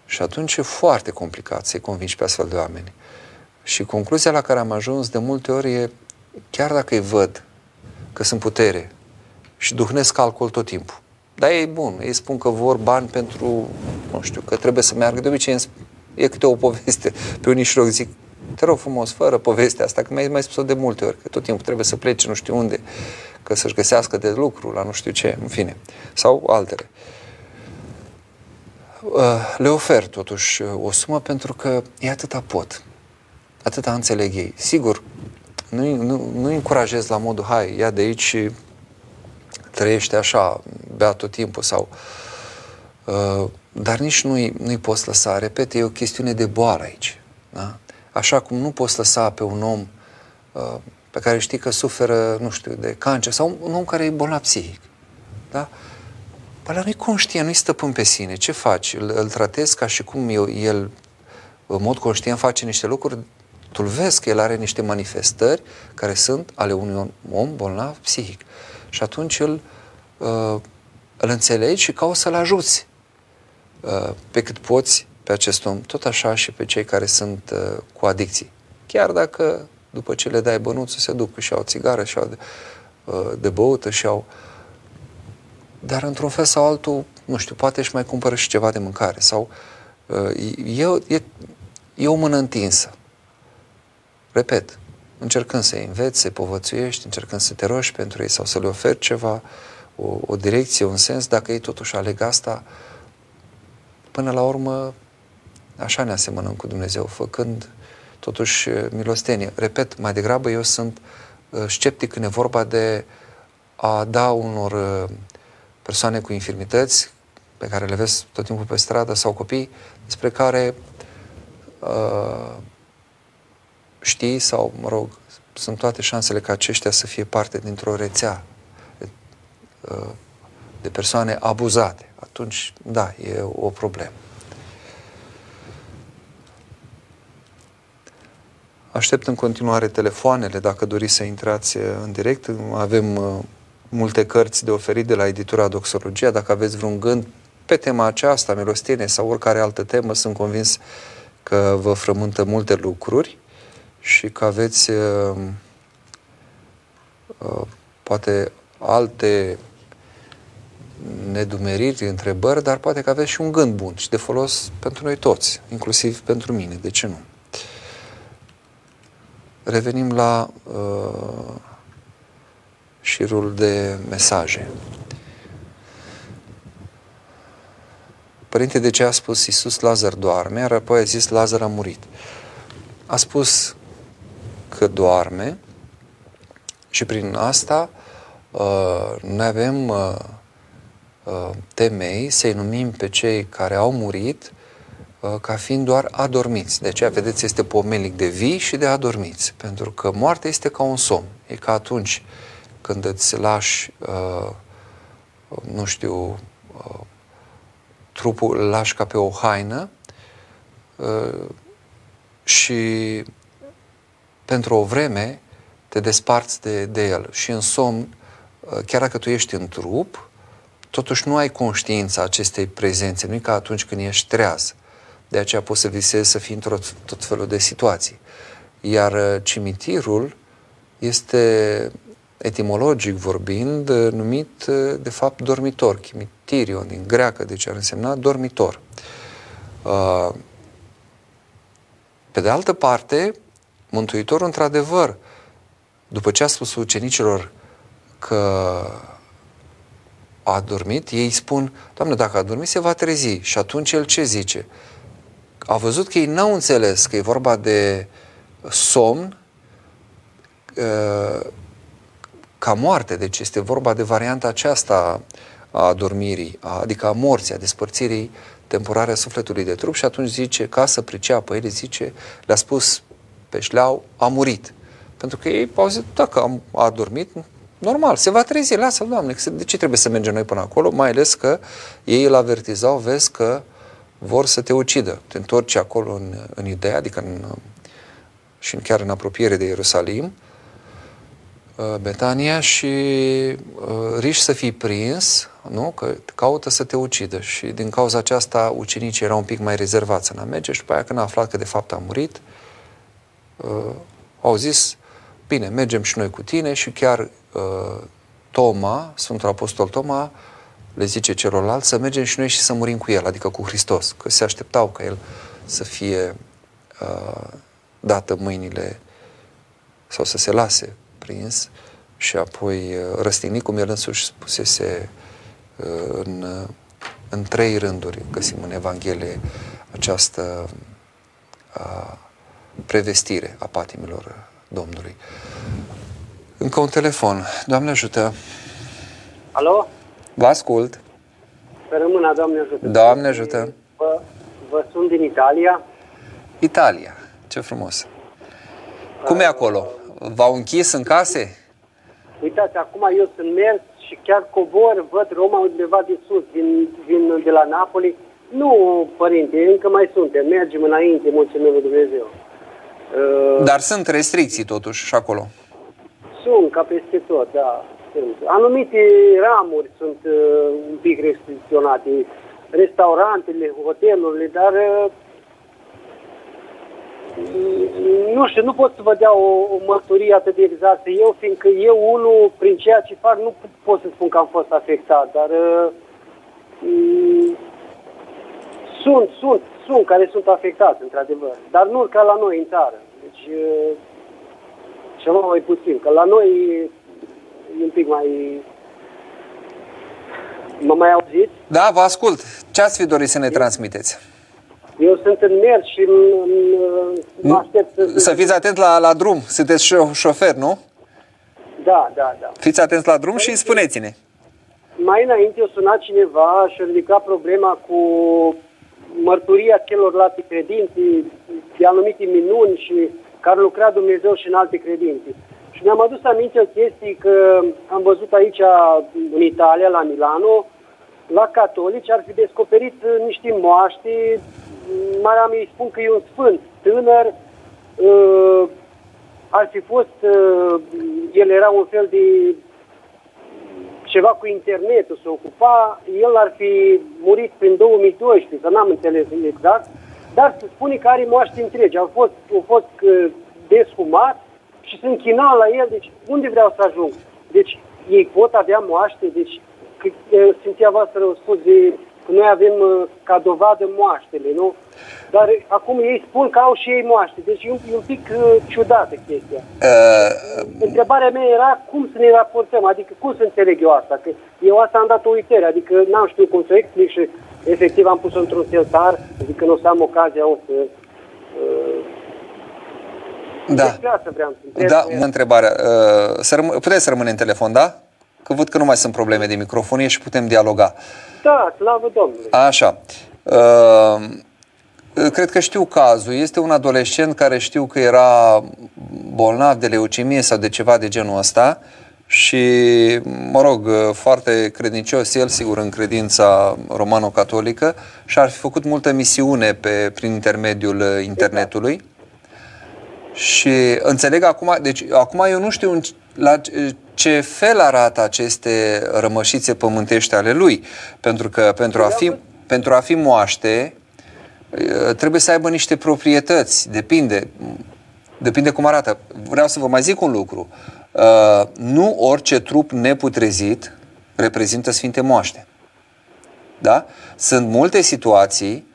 Și atunci e foarte complicat să-i convingi pe astfel de oameni. Și concluzia la care am ajuns de multe ori e, chiar dacă îi văd că sunt putere și duhnesc alcool tot timpul, dar e bun, ei spun că vor bani pentru, nu știu, că trebuie să meargă, de obicei e câte o poveste. Pe unii și rog zic, te rog frumos, fără povestea asta, că mi-ai mai spus de multe ori, că tot timpul trebuie să plece nu știu unde, că să-și găsească de lucru la nu știu ce, în fine, sau altele. Uh, le ofer totuși o sumă pentru că e atâta pot, atâta înțeleg ei. Sigur, nu, nu, nu încurajez la modul, hai, ia de aici și trăiește așa, bea tot timpul sau... Uh, dar nici nu-i, nu-i poți lăsa, repet, e o chestiune de boală aici. Da? Așa cum nu poți lăsa pe un om uh, pe care știi că suferă, nu știu, de cancer sau un om care e bolnav psihic. Da? Păi nu-i conștient, nu-i stăpân pe sine. Ce faci? Îl, îl tratezi ca și cum eu, el, în mod conștient, face niște lucruri, tu vezi că el are niște manifestări care sunt ale unui om bolnav psihic. Și atunci îl, uh, îl înțelegi și cauți să-l ajuți uh, pe cât poți pe acest om, tot așa și pe cei care sunt uh, cu adicții. Chiar dacă după ce le dai bănuțul se duc și au țigară și au de, uh, de băută și au... Dar într-un fel sau altul, nu știu, poate își mai cumpără și ceva de mâncare sau uh, e, e, e o mână întinsă. Repet, încercând să-i înveți, să-i povățuiești, încercând să te rogi pentru ei sau să le oferi ceva, o, o direcție, un sens, dacă ei totuși aleg asta, până la urmă Așa ne asemănăm cu Dumnezeu, făcând totuși milostenie. Repet, mai degrabă eu sunt uh, sceptic când e vorba de a da unor uh, persoane cu infirmități pe care le vezi tot timpul pe stradă sau copii despre care uh, știi sau, mă rog, sunt toate șansele ca aceștia să fie parte dintr-o rețea de, uh, de persoane abuzate. Atunci, da, e o problemă. Aștept în continuare telefoanele dacă doriți să intrați uh, în direct. Avem uh, multe cărți de oferit de la editura Doxologia. Dacă aveți vreun gând pe tema aceasta, milostenie sau oricare altă temă, sunt convins că vă frământă multe lucruri și că aveți uh, uh, poate alte nedumeriri, întrebări, dar poate că aveți și un gând bun și de folos pentru noi toți, inclusiv pentru mine. De ce nu? Revenim la uh, șirul de mesaje. Părinte, de ce a spus Iisus Lazar doarme, iar apoi a zis Lazar a murit? A spus că doarme și prin asta uh, noi avem uh, uh, temei să-i numim pe cei care au murit uh, ca fiind doar adormiți. De aceea, vedeți, este pomelic de vii și de adormiți. Pentru că moartea este ca un somn. E ca atunci când îți lași, uh, nu știu, uh, trupul îl lași ca pe o haină uh, și pentru o vreme te desparți de, de el și în somn, uh, chiar dacă tu ești în trup, totuși nu ai conștiința acestei prezențe, nu e ca atunci când ești treaz. De aceea poți să visezi să fii într-o tot felul de situații. Iar uh, cimitirul este, etimologic vorbind, uh, numit de fapt dormitor, chimitirion, din greacă, deci ar însemna dormitor. Pe de altă parte, Mântuitorul, într-adevăr, după ce a spus ucenicilor că a dormit, ei spun, Doamne, dacă a dormit, se va trezi. Și atunci el ce zice? A văzut că ei n-au înțeles că e vorba de somn uh, ca moarte, deci este vorba de varianta aceasta a dormirii, adică a morții, a despărțirii temporare a sufletului de trup și atunci zice, ca să priceapă, el zice, le-a spus pe șleau, a murit. Pentru că ei au zis, dacă am, a dormit, normal, se va trezi, lasă-l, Doamne, de ce trebuie să mergem noi până acolo? Mai ales că ei îl avertizau, vezi că vor să te ucidă. Te întorci acolo în, în ideea, adică în, și chiar în apropiere de Ierusalim, uh, Betania și uh, riști să fii prins, nu? Că caută să te ucidă și din cauza aceasta ucenicii erau un pic mai rezervați în a merge și după aia când a aflat că de fapt a murit, uh, au zis, bine, mergem și noi cu tine și chiar uh, Toma, Sfântul Apostol Toma, le zice celorlalți să mergem și noi și să murim cu el, adică cu Hristos, că se așteptau ca el să fie uh, dată mâinile sau să se lase prins și apoi uh, răstignit, cum el însuși spusese uh, în, uh, în trei rânduri, găsim în Evanghelie această uh, prevestire a patimilor Domnului. Încă un telefon. Doamne ajută! Alo? Vă ascult. Să rămână, Doamne ajută. Doamne ajută. Vă, vă sunt din Italia. Italia. Ce frumos. Cum e acolo? V-au închis în case? Uitați, acum eu sunt mers și chiar cobor, văd Roma undeva de sus, din, din, de la Napoli. Nu, părinte, încă mai suntem, mergem înainte, mulțumim lui Dumnezeu. Uh, Dar sunt restricții totuși și acolo. Sunt, ca peste tot, da. Sunt. Anumite ramuri sunt uh, un pic restricționate. Restaurantele, hotelurile, dar uh, nu știu, nu pot să vă dea o, o mărturie atât de exactă eu, fiindcă eu, unul, prin ceea ce fac, nu pot să spun că am fost afectat, dar uh, sunt, sunt, sunt care sunt afectați, într-adevăr, dar nu ca la noi în țară. Deci, ceva mai puțin, că la noi e un pic mai... Mă mai auzit? Da, vă ascult. Ce ați fi dorit să ne transmiteți? Eu sunt în mers și mă aștept să... Să fiți atent la, la drum. Sunteți șofer, nu? Da, da, da. Fiți atenți la drum și spuneți-ne. Mai înainte eu sunat cineva și a ridicat problema cu mărturia celorlalți credinți, de anumite minuni și care lucra Dumnezeu și în alte credințe. Și mi-am adus aminte o chestie că am văzut aici în Italia, la Milano, la catolici ar fi descoperit niște moaște, mai am îi spun că e un sfânt tânăr, uh, ar fi fost, uh, el era un fel de ceva cu internetul se ocupa, el ar fi murit prin 2012, că n-am înțeles exact, dar se spune că are moaște întregi. Au fost, au fost uh, desfumat și sunt chinat la el, deci unde vreau să ajung? Deci ei pot avea moaște, deci că uh, Sfinția voastră au spus de că noi avem uh, ca dovadă moaștele, nu? Dar uh, acum ei spun că au și ei moaște, deci e un, e un pic uh, ciudată chestia. Uh, Întrebarea mea era cum să ne raportăm, adică cum să înțeleg eu asta, că eu asta am dat o uitare, adică n-am știut cum să o explic și efectiv am pus-o într-un seltar, adică nu o să am ocazia o să... Uh, da. despre asta vreau să întreb. Da, mă întrebarea. Uh, să răm- puteți să rămâne în telefon, da? Că văd că nu mai sunt probleme de microfonie și putem dialoga. Da, slavă Domnului. Așa. Uh, cred că știu cazul. Este un adolescent care știu că era bolnav de leucemie sau de ceva de genul ăsta și, mă rog, foarte credincios el, sigur, în credința romano-catolică și ar fi făcut multă misiune pe, prin intermediul uh, internetului. Și înțeleg acum, deci acum eu nu știu în c- la ce- ce fel arată aceste rămășițe pământești ale lui, pentru că pentru a fi, pentru a fi moaște eh, trebuie să aibă niște proprietăți, depinde, depinde cum arată. Vreau să vă mai zic un lucru. Uh, Nu orice trup neputrezit reprezintă Sfinte Moaște. Da? Sunt multe situații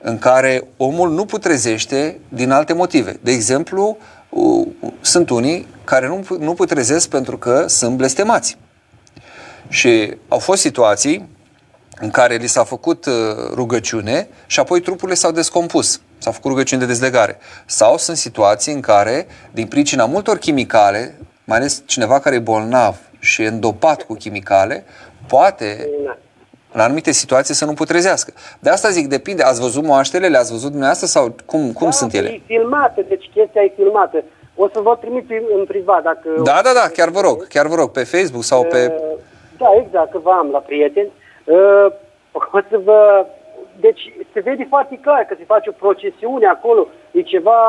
în care omul nu putrezește din alte motive. De exemplu, u- sunt unii care nu, pu- nu putrezesc pentru că sunt blestemați. Și au fost situații în care li s-a făcut uh, rugăciune și apoi trupurile s-au descompus. S-au făcut rugăciuni de dezlegare. Sau sunt situații în care, din pricina multor chimicale, mai ales cineva care e bolnav și e îndopat cu chimicale, poate la anumite situații să nu putrezească. De asta zic, depinde. Ați văzut moaștele? Le-ați văzut dumneavoastră sau cum, cum da, sunt ele? E filmată, deci chestia e filmată. O să vă trimit în- în privat dacă... Da, da, da, chiar vă rog, chiar vă rog, pe Facebook sau pe... Uh, Da, exact, că vă am la prieteni. Uh, O să vă... Deci se vede foarte clar că se face o procesiune acolo, e ceva,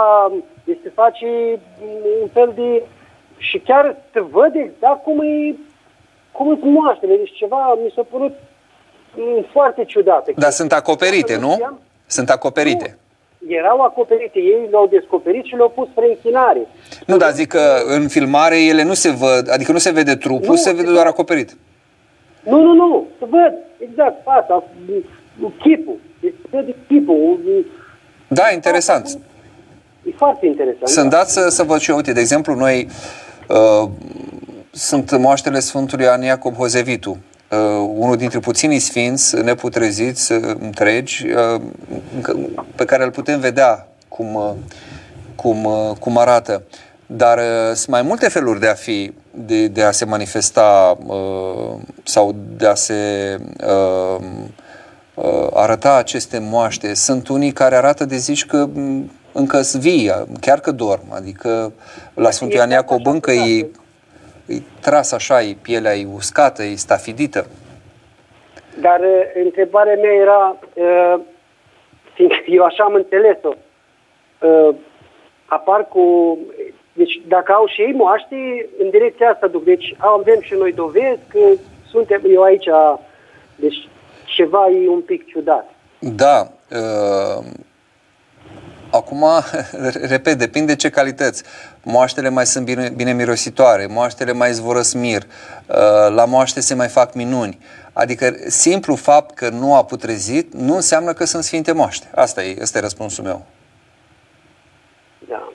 deci se face un fel de... Și chiar se văd exact cum e, cum sunt moaștele, deci ceva mi s-a părut mm, foarte ciudat. Dar sunt acoperite, Dacă nu? știam, Sunt acoperite. Erau acoperite, ei le-au descoperit și le-au pus spre închinare. Nu, dar zic că în filmare ele nu se văd, adică nu se vede trupul, Nu, se vede se doar vede. acoperit. Nu, nu, nu, să văd, exact, asta, chipul, deci se vede chipul. Da, interesant. E foarte interesant. Sunt da. dat să, să văd și eu, uite, de exemplu, noi uh, sunt moaștele Sfântului Aniacob Hozevitu, uh, unul dintre puținii sfinți neputreziți uh, întregi, uh, încă- pe care îl putem vedea cum, uh, cum, uh, cum arată. Dar uh, sunt mai multe feluri de a fi, de, de a se manifesta uh, sau de a se uh, uh, arăta aceste moaște. Sunt unii care arată de zici că m, încă sunt vii, chiar că dorm. Adică la Sfântul Ioan Exact Iacob așa, încă e, exact. e tras așa, e pielea e uscată, e stafidită. Dar uh, întrebarea mea era, uh, fiindcă eu așa am înțeles-o, uh, apar cu... Deci dacă au și ei moaște, în direcția asta duc. Deci avem și noi dovezi că suntem eu aici, deci ceva e un pic ciudat. Da. Uh, acum, (laughs) repet, depinde ce calități. Moaștele mai sunt bine, bine mirositoare, moaștele mai zvorăsc mir, uh, la moaște se mai fac minuni. Adică simplu fapt că nu a putrezit nu înseamnă că sunt sfinte moaște. Asta e, ăsta e răspunsul meu. Da.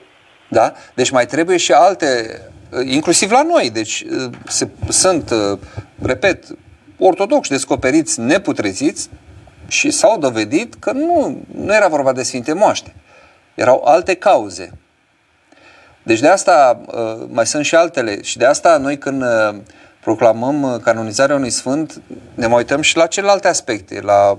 Da? Deci mai trebuie și alte, inclusiv la noi. Deci uh, se, sunt, uh, repet, ortodoxi descoperiți neputreziți și s-au dovedit că nu, nu era vorba de sfinte moaște. Erau alte cauze. Deci de asta uh, mai sunt și altele. Și de asta noi când uh, proclamăm uh, canonizarea unui sfânt, ne mai uităm și la celelalte aspecte, la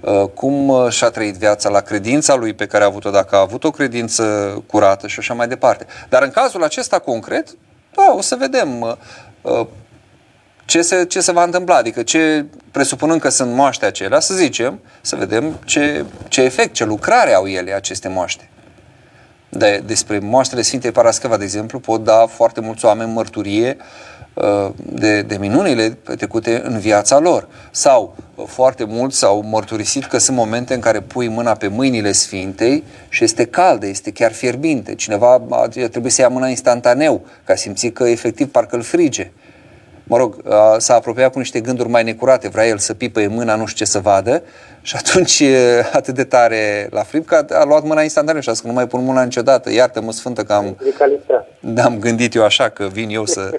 uh, cum uh, și-a trăit viața, la credința lui pe care a avut-o, dacă a avut o credință curată și așa mai departe. Dar în cazul acesta concret, da, o să vedem uh, uh, ce se, ce se va întâmpla, adică ce, presupunând că sunt moaște acelea, să zicem, să vedem ce, ce efect, ce lucrare au ele, aceste moaște. De, despre moaștele Sfintei Parasceva, de exemplu, pot da foarte mulți oameni mărturie uh, de, de minunile petrecute în viața lor. Sau uh, foarte mulți s-au mărturisit că sunt momente în care pui mâna pe mâinile Sfintei și este caldă, este chiar fierbinte. Cineva a- trebuie să ia mâna instantaneu, ca simți că efectiv parcă îl frige. Mă rog, a, s-a apropiat cu niște gânduri mai necurate, vrea el să pipăie mâna, nu știu ce să vadă. Și atunci e, atât de tare la fript că a, a luat mâna instantaneu și a zis că nu mai pun mâna niciodată, iartă-mă sfântă că am, da, am gândit eu așa că vin eu să,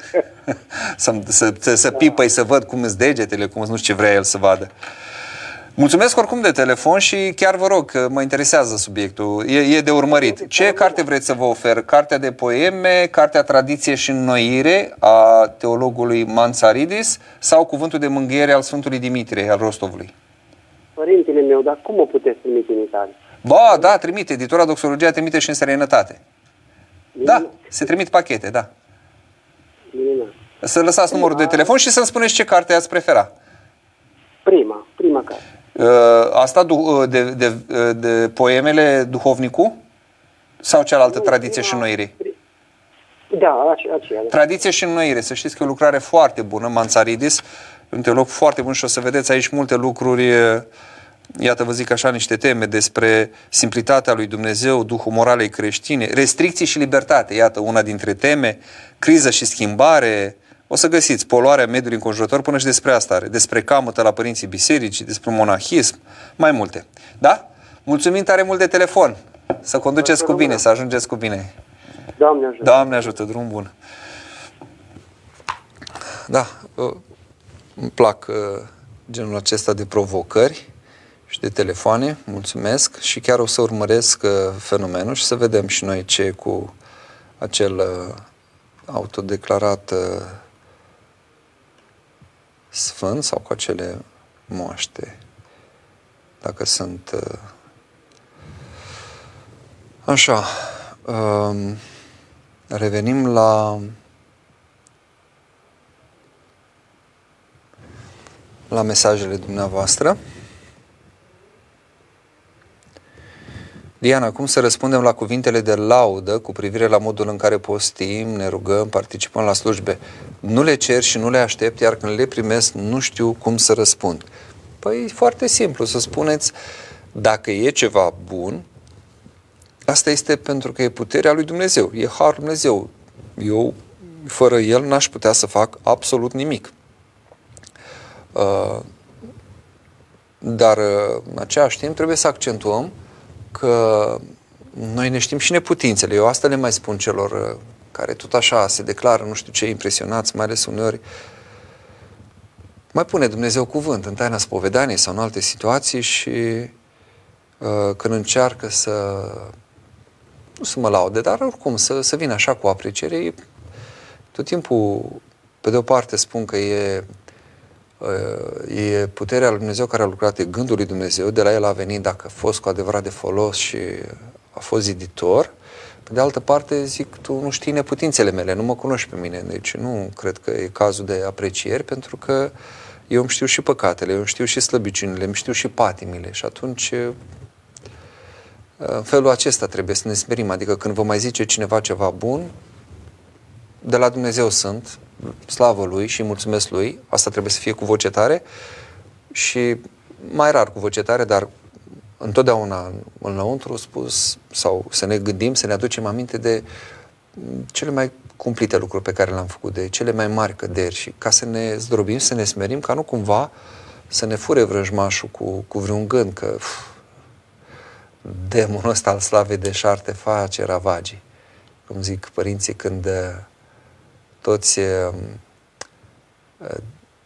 (laughs) să, să, să, să pipăi, să văd cum îți degetele, cum nu știu ce vrea el să vadă. Mulțumesc oricum de telefon și chiar vă rog că mă interesează subiectul. E, e de urmărit. Ce carte vreți să vă ofer? Cartea de poeme, Cartea Tradiție și Înnoire a teologului Mansaridis sau Cuvântul de Mânghiere al Sfântului Dimitrie al Rostovului? Părintele meu, dar cum o puteți trimite în Italia? Ba, da, trimite. Editura Doxologia trimite și în străinătate. Da, se trimit pachete, da. Minunat. Să lăsați numărul de telefon și să-mi spuneți ce carte ați prefera. Prima, prima carte. Uh, asta du- de, de, de poemele Duhovnicu? Sau cealaltă, Tradiție și Înnoire? Da, ace- aceea. Da. Tradiție și Înnoire. Să știți că e o lucrare foarte bună, Mansaridis, un teolog foarte bun și o să vedeți aici multe lucruri, e, iată vă zic așa niște teme despre simplitatea lui Dumnezeu, Duhul moralei creștine, restricții și libertate, iată una dintre teme, criză și schimbare, o să găsiți poluarea mediului înconjurător până și despre asta are, despre camută la părinții bisericii, despre monahism, mai multe. Da? Mulțumim tare mult de telefon. Să conduceți cu bine, să ajungeți cu bine. Doamne ajută. Doamne ajută, drum bun. Da, uh, îmi plac uh, genul acesta de provocări și de telefoane, mulțumesc și chiar o să urmăresc uh, fenomenul și să vedem și noi ce e cu acel autodeclarat sfânt sau cu acele moaște, dacă sunt Așa, um, revenim la la mesajele dumneavoastră. Diana, cum să răspundem la cuvintele de laudă cu privire la modul în care postim, ne rugăm, participăm la slujbe? Nu le cer și nu le aștept, iar când le primesc, nu știu cum să răspund. Păi e foarte simplu să spuneți, dacă e ceva bun, asta este pentru că e puterea lui Dumnezeu, e Harul Dumnezeu. Eu, fără El, n-aș putea să fac absolut nimic. Uh, dar, uh, în același timp, trebuie să accentuăm că noi ne știm și neputințele. Eu asta le mai spun celor uh, care tot așa se declară, nu știu ce, impresionați, mai ales uneori, mai pune Dumnezeu cuvânt în taina spovedaniei sau în alte situații și uh, când încearcă să nu să mă laude, dar oricum să, să vină așa cu apreciere, tot timpul, pe de o parte spun că e e puterea lui Dumnezeu care a lucrat, e gândul lui Dumnezeu, de la el a venit dacă a fost cu adevărat de folos și a fost ziditor. Pe de altă parte, zic, tu nu știi neputințele mele, nu mă cunoști pe mine, deci nu cred că e cazul de aprecieri, pentru că eu îmi știu și păcatele, eu îmi știu și slăbiciunile, îmi știu și patimile și atunci în felul acesta trebuie să ne smerim, adică când vă mai zice cineva ceva bun, de la Dumnezeu sunt, slavă Lui și mulțumesc Lui, asta trebuie să fie cu voce tare și mai rar cu voce tare, dar întotdeauna înăuntru spus sau să ne gândim, să ne aducem aminte de cele mai cumplite lucruri pe care le-am făcut, de cele mai mari căderi și ca să ne zdrobim, să ne smerim, ca nu cumva să ne fure vrăjmașul cu, cu vreun gând că uf, demonul ăsta al slavei de șarte face ravagii. Cum zic părinții când toți uh,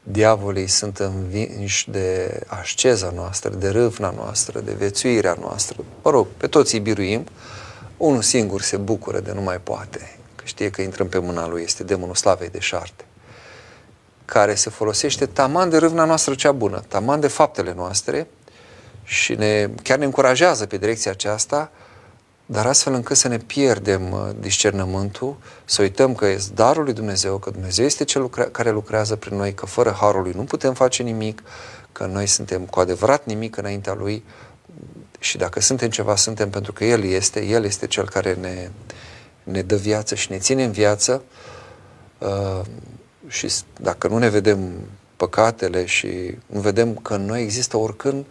diavolii sunt învinși de asceza noastră, de râvna noastră, de vețuirea noastră. Mă rog, pe toți îi biruim. Unul singur se bucură de nu mai poate, că știe că intrăm pe mâna lui, este demonul slavei de șarte, care se folosește taman de râvna noastră cea bună, taman de faptele noastre și ne, chiar ne încurajează pe direcția aceasta, dar astfel încât să ne pierdem uh, discernământul, să uităm că este darul lui Dumnezeu, că Dumnezeu este cel care lucrează prin noi, că fără harul lui nu putem face nimic, că noi suntem cu adevărat nimic înaintea lui și dacă suntem ceva, suntem pentru că El este, El este Cel care ne, ne dă viață și ne ține în viață. Uh, și dacă nu ne vedem păcatele și nu vedem că în noi există oricând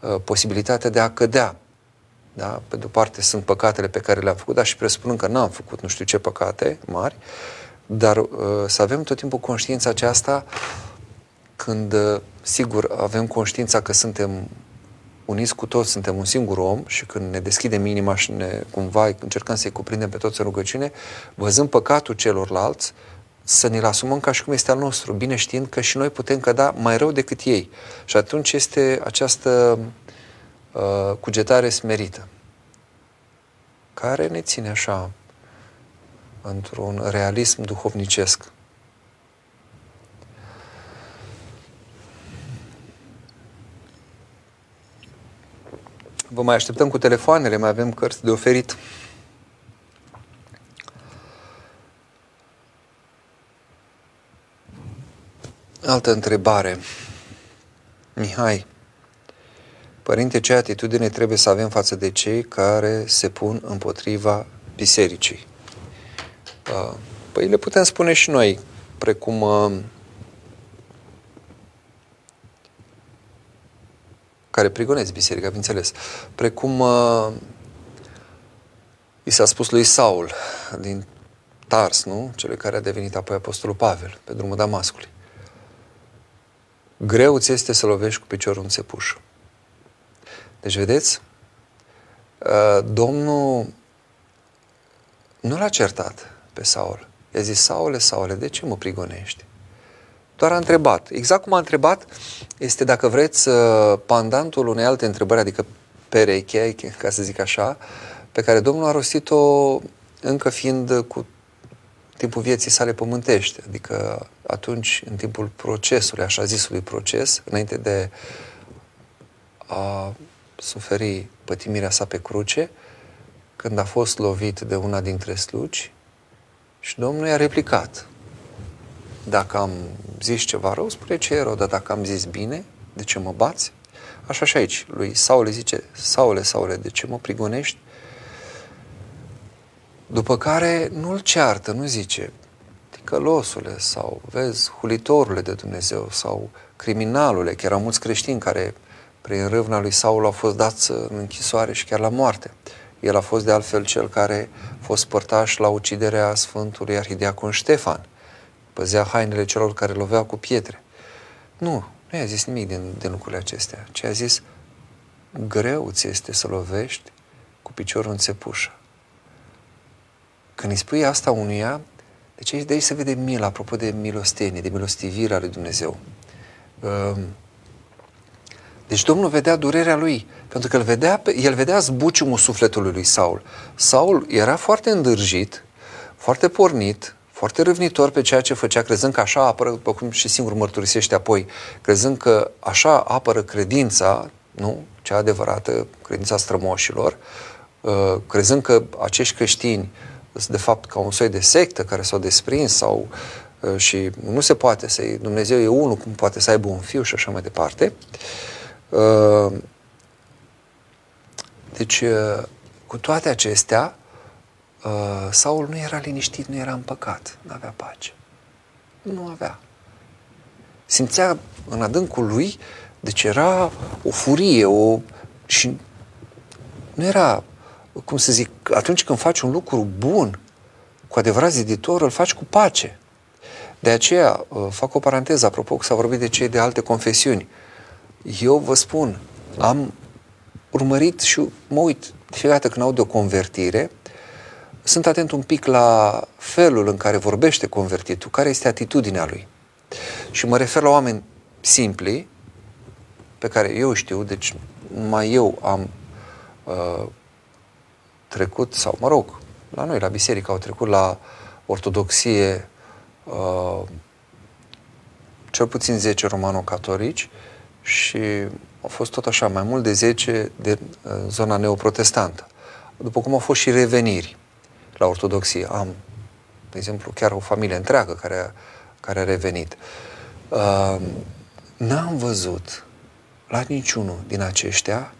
uh, posibilitatea de a cădea, da? Pe de-o parte sunt păcatele pe care le-am făcut, dar și presupunând că n-am făcut nu știu ce păcate mari, Dar uh, să avem tot timpul conștiința aceasta când, uh, sigur, avem conștiința că suntem uniți cu toți, suntem un singur om și când ne deschidem inima și ne, cumva încercăm să-i cuprindem pe toți în rugăciune, văzând păcatul celorlalți, să ne-l asumăm ca și cum este al nostru, bine știind că și noi putem căda mai rău decât ei. Și atunci este această uh, cugetare smerită, care ne ține așa într-un realism duhovnicesc. Vă mai așteptăm cu telefoanele, mai avem cărți de oferit. Altă întrebare. Mihai, Părinte, ce atitudine trebuie să avem față de cei care se pun împotriva bisericii? Uh, păi le putem spune și noi, precum uh, care prigonesc biserica, bineînțeles, precum uh, i s-a spus lui Saul din Tars, nu? Cel care a devenit apoi Apostolul Pavel, pe drumul Damascului. Greu ți este să lovești cu piciorul în țepuș. Deci, vedeți, Domnul nu l-a certat pe Saul. I-a zis, Saule, Saule, de ce mă prigonești? Doar a întrebat. Exact cum a întrebat este, dacă vreți, uh, pandantul unei alte întrebări, adică pereche, ca să zic așa, pe care Domnul a rostit-o încă fiind cu timpul vieții sale pământește, adică atunci, în timpul procesului, așa zisului proces, înainte de a suferi pătimirea sa pe cruce, când a fost lovit de una dintre slugi, și Domnul i-a replicat. Dacă am zis ceva rău, spune ce e rău, dar dacă am zis bine, de ce mă bați? Așa și aici, lui Saule zice, Saule, Saule, de ce mă prigonești? După care nu-l ceartă, nu zice, ticălosule sau, vezi, hulitorule de Dumnezeu sau criminalule, că erau mulți creștini care prin râvna lui Saul au fost dați în închisoare și chiar la moarte. El a fost de altfel cel care a fost părtaș la uciderea Sfântului Arhidiacon Ștefan. Păzea hainele celor care loveau cu pietre. Nu, nu i-a zis nimic din, din lucrurile acestea, ci a zis greu ți este să lovești cu piciorul în țepușă. Când îi spui asta unuia, deci aici, de aici se vede mila, apropo de milostenie, de milostivirea lui Dumnezeu. Ehm, deci Domnul vedea durerea lui, pentru că el vedea, el vedea zbuciumul sufletului lui Saul. Saul era foarte îndârjit, foarte pornit, foarte râvnitor pe ceea ce făcea, crezând că așa apără, după cum și singur mărturisește apoi, crezând că așa apără credința, nu, cea adevărată, credința strămoșilor, uh, crezând că acești creștini sunt de fapt ca un soi de sectă care s-au desprins sau uh, și nu se poate să Dumnezeu e unul, cum poate să aibă un fiu și așa mai departe. Uh, deci, cu toate acestea, uh, Saul nu era liniștit, nu era împăcat, nu avea pace. Nu avea. Simțea în adâncul lui, deci era o furie, o... și nu era, cum să zic, atunci când faci un lucru bun, cu adevărat ziditor, îl faci cu pace. De aceea, uh, fac o paranteză, apropo că s-a vorbit de cei de alte confesiuni. Eu vă spun, am urmărit și mă uit de fiecare dată când aud o convertire, sunt atent un pic la felul în care vorbește convertitul, care este atitudinea lui. Și mă refer la oameni simpli, pe care eu știu, deci mai eu am uh, trecut, sau mă rog, la noi, la biserică, au trecut la ortodoxie uh, cel puțin 10 romano-catolici și au fost tot așa, mai mult de 10 de uh, zona neoprotestantă. După cum au fost și reveniri la ortodoxie. Am, de exemplu, chiar o familie întreagă care a, care a revenit. Uh, n-am văzut la niciunul din aceștia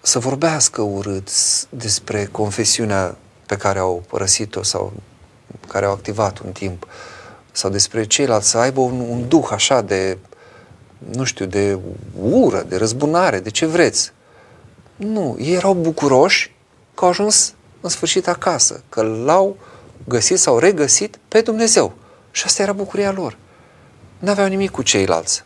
să vorbească urât despre confesiunea pe care au părăsit-o sau care au activat un timp sau despre ceilalți, să aibă un, un duh așa de, nu știu, de ură, de răzbunare, de ce vreți. Nu, ei erau bucuroși că au ajuns în sfârșit acasă, că l-au găsit sau regăsit pe Dumnezeu. Și asta era bucuria lor. N-aveau nimic cu ceilalți.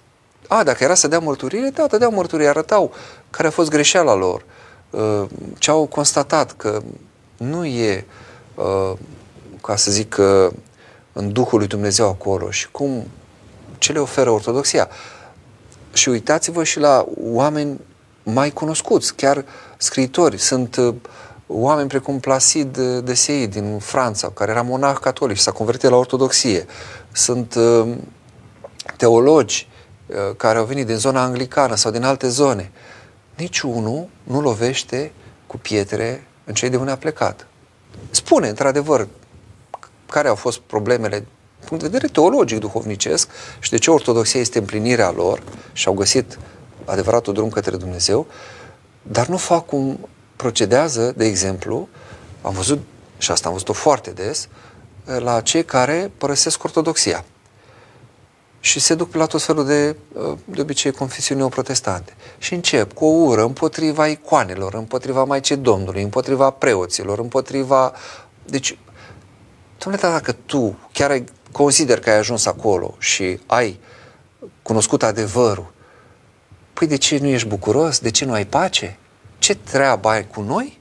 A, dacă era să dea mărturire, da, dădeau mărturie, arătau care a fost greșeala lor, uh, ce au constatat că nu e, uh, ca să zic, uh, în Duhul lui Dumnezeu acolo și cum ce le oferă Ortodoxia. Și uitați-vă și la oameni mai cunoscuți, chiar scriitori. Sunt oameni precum Placid de Sei din Franța, care era monah catolic și s-a convertit la Ortodoxie. Sunt teologi Uh, care au venit din zona anglicană sau din alte zone, niciunul nu lovește cu pietre în cei de unde a plecat. Spune, într-adevăr, care au fost problemele din punct de vedere teologic, duhovnicesc și de ce ortodoxia este împlinirea lor și au găsit adevăratul drum către Dumnezeu, dar nu fac cum procedează, de exemplu, am văzut, și asta am văzut-o foarte des, la cei care părăsesc ortodoxia și se duc la tot felul de, uh, de obicei, confesiuni neoprotestante. Și încep cu o ură împotriva icoanelor, împotriva Maicii Domnului, împotriva preoților, împotriva... Deci, domnule, dacă tu chiar ai, consider că ai ajuns acolo și ai cunoscut adevărul, păi de ce nu ești bucuros? De ce nu ai pace? Ce treabă ai cu noi?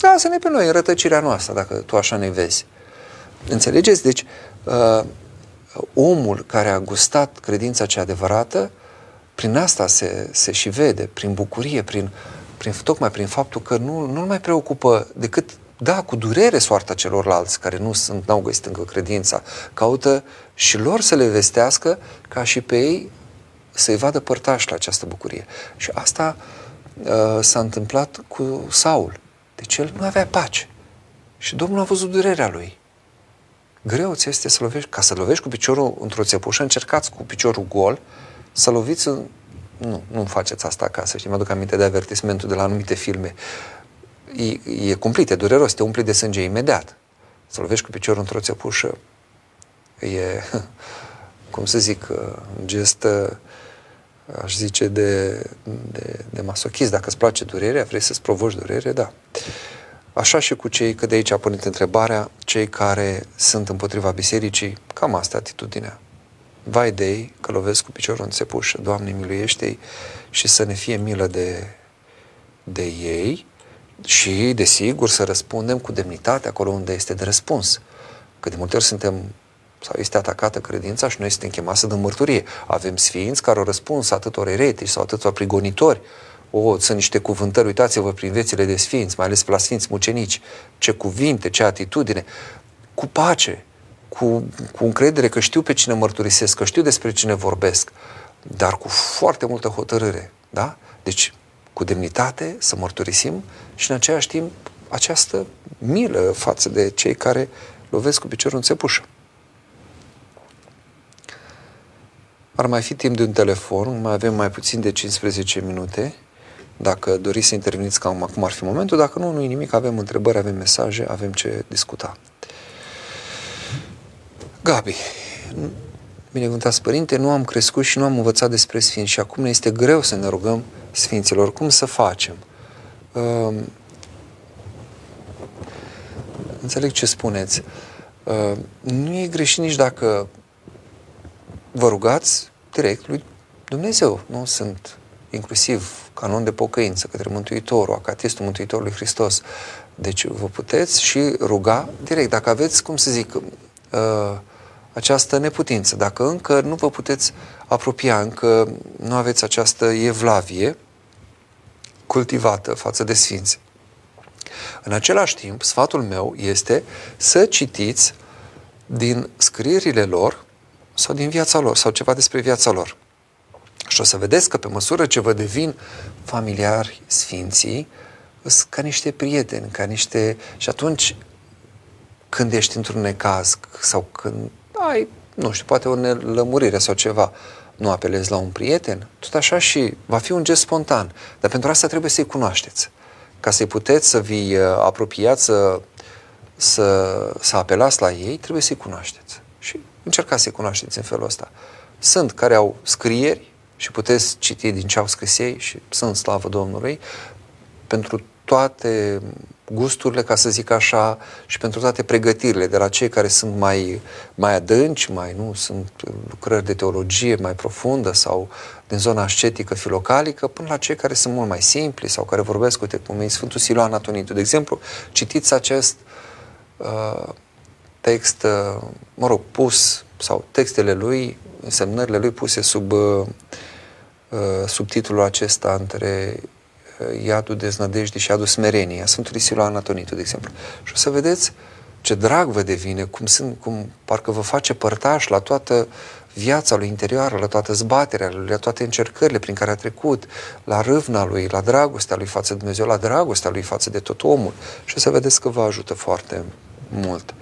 Lasă-ne pe noi în rătăcirea noastră, dacă tu așa ne vezi. Înțelegeți? Deci, uh, omul care a gustat credința cea adevărată, prin asta se, se și vede, prin bucurie, prin, prin, tocmai prin faptul că nu, nu mai preocupă decât, da, cu durere soarta celorlalți care nu sunt, n-au găsit încă credința, caută și lor să le vestească ca și pe ei să-i vadă părtași la această bucurie. Și asta uh, s-a întâmplat cu Saul. Deci el nu avea pace. Și Domnul a văzut durerea lui greu ți este să lovești, ca să lovești cu piciorul într-o țepușă, încercați cu piciorul gol să loviți în... Nu, nu faceți asta acasă, știți, mă aduc aminte de avertismentul de la anumite filme. E, e cumplit, e dureros, te umpli de sânge imediat. Să lovești cu piciorul într-o țepușă e, (laughs) cum să zic, un gest, aș zice, de, de, de masochist. Dacă îți place durerea, vrei să-ți provoci durere, da. Așa și cu cei, că de aici a pornit întrebarea, cei care sunt împotriva bisericii, cam asta atitudinea. Vai de ei, că lovesc cu piciorul în țepușă, Doamne miluiește-i și să ne fie milă de, de ei și, desigur, să răspundem cu demnitate acolo unde este de răspuns. Că de multe ori suntem sau este atacată credința și noi suntem chemați să dăm mărturie. Avem sfinți care au răspuns atâtor eretici sau atâtor prigonitori o, sunt niște cuvântări, uitați-vă prin viețile de sfinți, mai ales la sfinți mucenici, ce cuvinte, ce atitudine, cu pace, cu, cu încredere că știu pe cine mărturisesc, că știu despre cine vorbesc, dar cu foarte multă hotărâre, da? Deci, cu demnitate să mărturisim și în același timp această milă față de cei care lovesc cu piciorul în țepușă. Ar mai fi timp de un telefon, mai avem mai puțin de 15 minute. Dacă doriți să interveniți cam acum ar fi momentul, dacă nu, nu e nimic, avem întrebări, avem mesaje, avem ce discuta. Gabi, binecuvântați părinte, nu am crescut și nu am învățat despre sfinți și acum ne este greu să ne rugăm sfinților. Cum să facem? Uh, înțeleg ce spuneți. Uh, nu e greșit nici dacă vă rugați direct lui Dumnezeu. Nu sunt inclusiv canon de pocăință către Mântuitorul, acatistul Mântuitorului Hristos. Deci vă puteți și ruga direct. Dacă aveți, cum să zic, uh, această neputință, dacă încă nu vă puteți apropia, încă nu aveți această evlavie cultivată față de sfinți. În același timp, sfatul meu este să citiți din scrierile lor sau din viața lor, sau ceva despre viața lor. Și o să vedeți că pe măsură ce vă devin familiari sfinții, sunt ca niște prieteni, ca niște... Și atunci, când ești într-un necaz sau când ai, nu știu, poate o nelămurire sau ceva, nu apelezi la un prieten, tot așa și va fi un gest spontan. Dar pentru asta trebuie să-i cunoașteți. Ca să-i puteți să vi uh, apropiați, să, să, să apelați la ei, trebuie să-i cunoașteți. Și încercați să-i cunoașteți în felul ăsta. Sunt care au scrieri și puteți citi din ce au scris ei și sunt slavă Domnului. Pentru toate gusturile, ca să zic așa, și pentru toate pregătirile, de la cei care sunt mai, mai adânci, mai nu, sunt lucrări de teologie mai profundă sau din zona ascetică, filocalică, până la cei care sunt mult mai simpli sau care vorbesc, uite, cum e Sfântul Siloan Atonitu. De exemplu, citiți acest uh, text, uh, mă rog, pus, sau textele lui, însemnările lui puse sub uh, uh, subtitlul acesta între uh, iadul deznădejdii și iadul smereniei, a Sfântului Siloan Atonitu, de exemplu. Și o să vedeți ce drag vă devine, cum, sunt, cum parcă vă face părtaș la toată viața lui interioară, la toată zbaterea lui, la toate încercările prin care a trecut, la râvna lui, la dragostea lui față de Dumnezeu, la dragostea lui față de tot omul. Și o să vedeți că vă ajută foarte mult.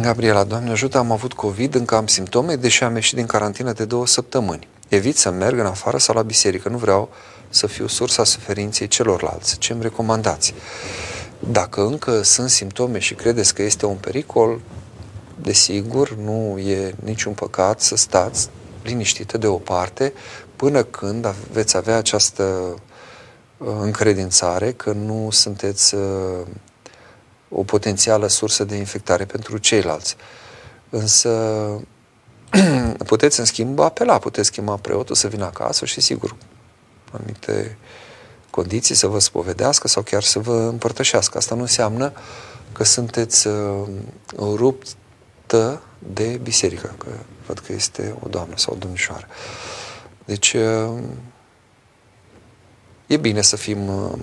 Gabriela, Doamne ajută, am avut COVID, încă am simptome, deși am ieșit din carantină de două săptămâni. Evit să merg în afară sau la biserică, nu vreau să fiu sursa suferinței celorlalți. Ce îmi recomandați? Dacă încă sunt simptome și credeți că este un pericol, desigur, nu e niciun păcat să stați liniștită deoparte până când veți avea această uh, încredințare că nu sunteți uh, o potențială sursă de infectare pentru ceilalți. Însă (clears throat) puteți, în schimb, apela, puteți chema preotul să vină acasă și, sigur, anumite condiții să vă spovedească sau chiar să vă împărtășească. Asta nu înseamnă că sunteți uh, ruptă de biserică, că văd că este o doamnă sau o domnișoară. Deci, uh, e bine să fim uh,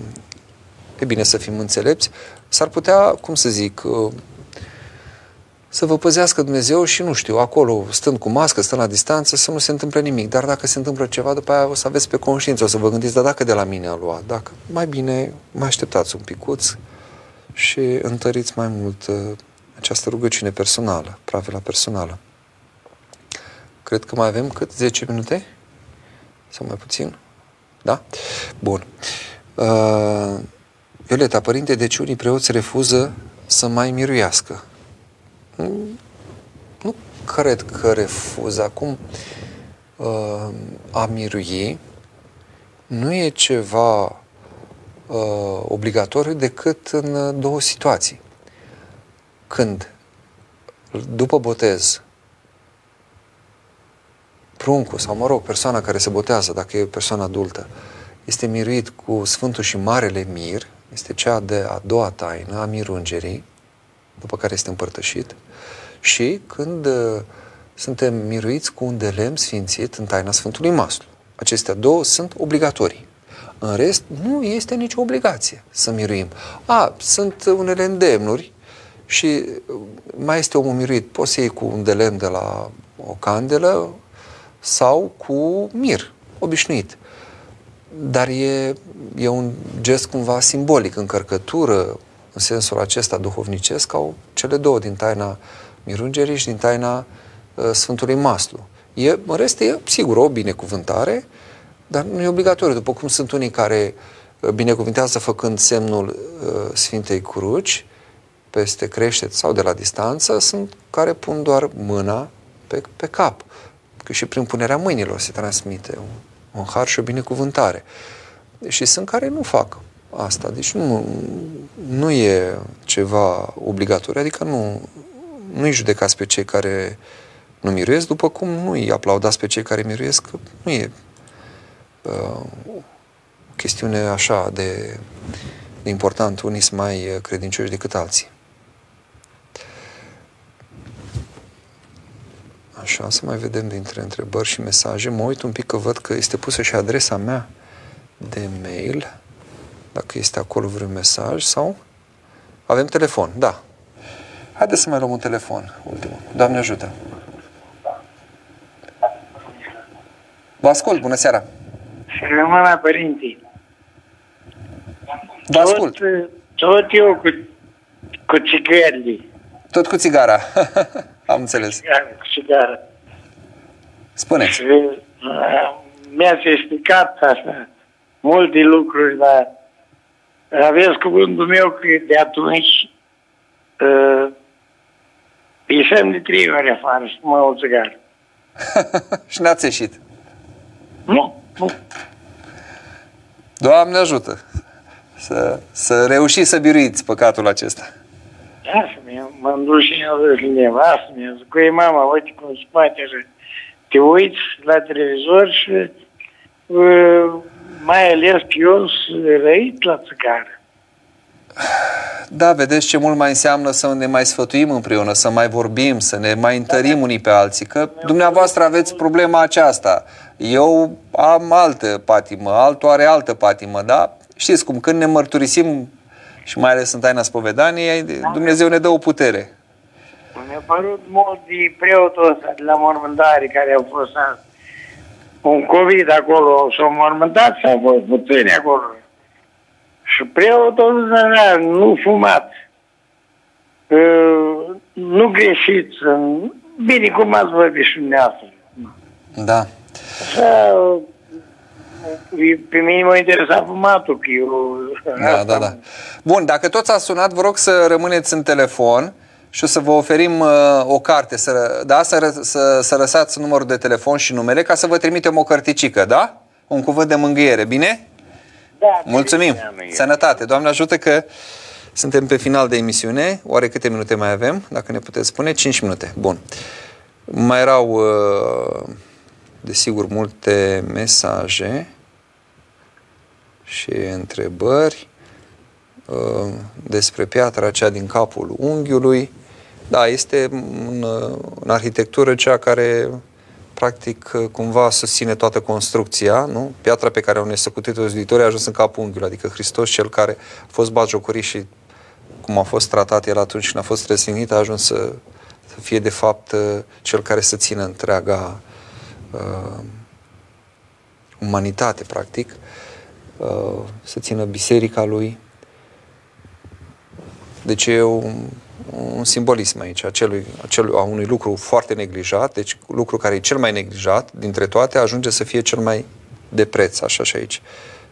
e bine să fim înțelepți, s-ar putea, cum să zic, uh, să vă păzească Dumnezeu și nu știu, acolo, stând cu mască, stând la distanță, să nu se întâmple nimic. Dar dacă se întâmplă ceva, după aia o să aveți pe conștiință, o să vă gândiți, dar dacă de la mine a luat, dacă mai bine mai așteptați un picuț și întăriți mai mult uh, această rugăciune personală, pravila personală. Cred că mai avem cât? 10 minute? Sau mai puțin? Da? Bun. Uh, Violeta, părinte, de ce unii preoți refuză să mai miruiască? Nu cred că refuză. Acum, uh, a mirui nu e ceva uh, obligatoriu decât în două situații. Când, după botez, pruncul sau, mă rog, persoana care se botează, dacă e o persoană adultă, este miruit cu Sfântul și Marele Mir, este cea de a doua taină a mirungerii, după care este împărtășit, și când uh, suntem miruiți cu un de lemn sfințit în taina Sfântului Maslu. Acestea două sunt obligatorii. În rest, nu este nicio obligație să miruim. A, sunt unele îndemnuri și uh, mai este omul miruit. Poți să iei cu un de lemn de la o candelă sau cu mir, obișnuit dar e, e un gest cumva simbolic, încărcătură, în sensul acesta duhovnicesc, au cele două din taina mirungerii și din taina uh, Sfântului Maslu. E, în rest, e, sigur, o binecuvântare, dar nu e obligatoriu. După cum sunt unii care uh, binecuvintează făcând semnul uh, Sfintei Cruci peste creștet sau de la distanță, sunt care pun doar mâna pe, pe cap. Că și prin punerea mâinilor se transmite un, un har și o binecuvântare. Și sunt care nu fac asta. Deci nu, nu e ceva obligatoriu, adică nu, nu-i judecați pe cei care nu miruiesc, după cum nu îi aplaudați pe cei care miruiesc, nu e uh, o chestiune așa de, de important. Unii sunt mai credincioși decât alții. Așa, să mai vedem dintre întrebări și mesaje. Mă uit un pic că văd că este pusă și adresa mea de mail, dacă este acolo vreun mesaj sau... Avem telefon, da. Haideți să mai luăm un telefon, ultimul. Doamne ajută! Vă ascult, bună seara! Și rămână părinții. Vă ascult! Tot, tot eu cu, cu țigările. Tot cu țigara. (laughs) Am înțeles. Țigară, cu țigară. Spuneți. Și uh, mi-ați explicat așa multe lucruri, dar aveți cuvântul meu că de atunci uh, ieșim de trei ori afară și mă o țigară. (laughs) și n-ați ieșit. Nu, nu. Doamne ajută să, să reușiți să biruiți păcatul acesta. Da, m-am dus și eu zis nevastă, mi-a zis, cu mama, uite cum se poate așa. Te uiți la televizor și uh, mai ales că eu sunt răit la țigară. Da, vedeți ce mult mai înseamnă să ne mai sfătuim împreună, să mai vorbim, să ne mai întărim unii pe alții, că dumneavoastră aveți problema aceasta. Eu am altă patimă, altul are altă patimă, da? Știți cum, când ne mărturisim și mai ales în taina spovedaniei, Dumnezeu ne dă o putere. Mi-a părut mult de preotul ăsta de la mormântare care au fost azi. un COVID acolo, s-au mormântat și au fost puțini acolo. Și preotul zicea, nu fumați, uh, nu greșiți, bine cum ați vorbit și dumneavoastră. Da. Așa, pe mine m-a interesat fumatul, că eu... Da, da, da. Bun, dacă toți ați sunat, vă rog să rămâneți în telefon și o să vă oferim uh, o carte, să, da, să, să, să lăsați numărul de telefon și numele ca să vă trimitem o cărticică, da? Un cuvânt de mângâiere, bine? Da, Mulțumim! Sănătate! Doamne ajută că suntem pe final de emisiune. Oare câte minute mai avem? Dacă ne puteți spune, 5 minute. Bun. Mai erau, uh, desigur, multe mesaje și întrebări uh, despre piatra aceea din capul unghiului. Da, este în, în arhitectură cea care practic cumva susține toată construcția, nu? Piatra pe care au nesăcutit-o ziditorii a ajuns în capul unghiului, adică Hristos cel care a fost bagiocorit și cum a fost tratat el atunci când a fost răstignit, a ajuns să, să fie de fapt cel care să țină întreaga uh, umanitate, practic, uh, să țină biserica lui. Deci e un, un simbolism aici, acelui, acelui, a unui lucru foarte neglijat, deci lucru care e cel mai neglijat dintre toate, ajunge să fie cel mai de preț, așa și aici,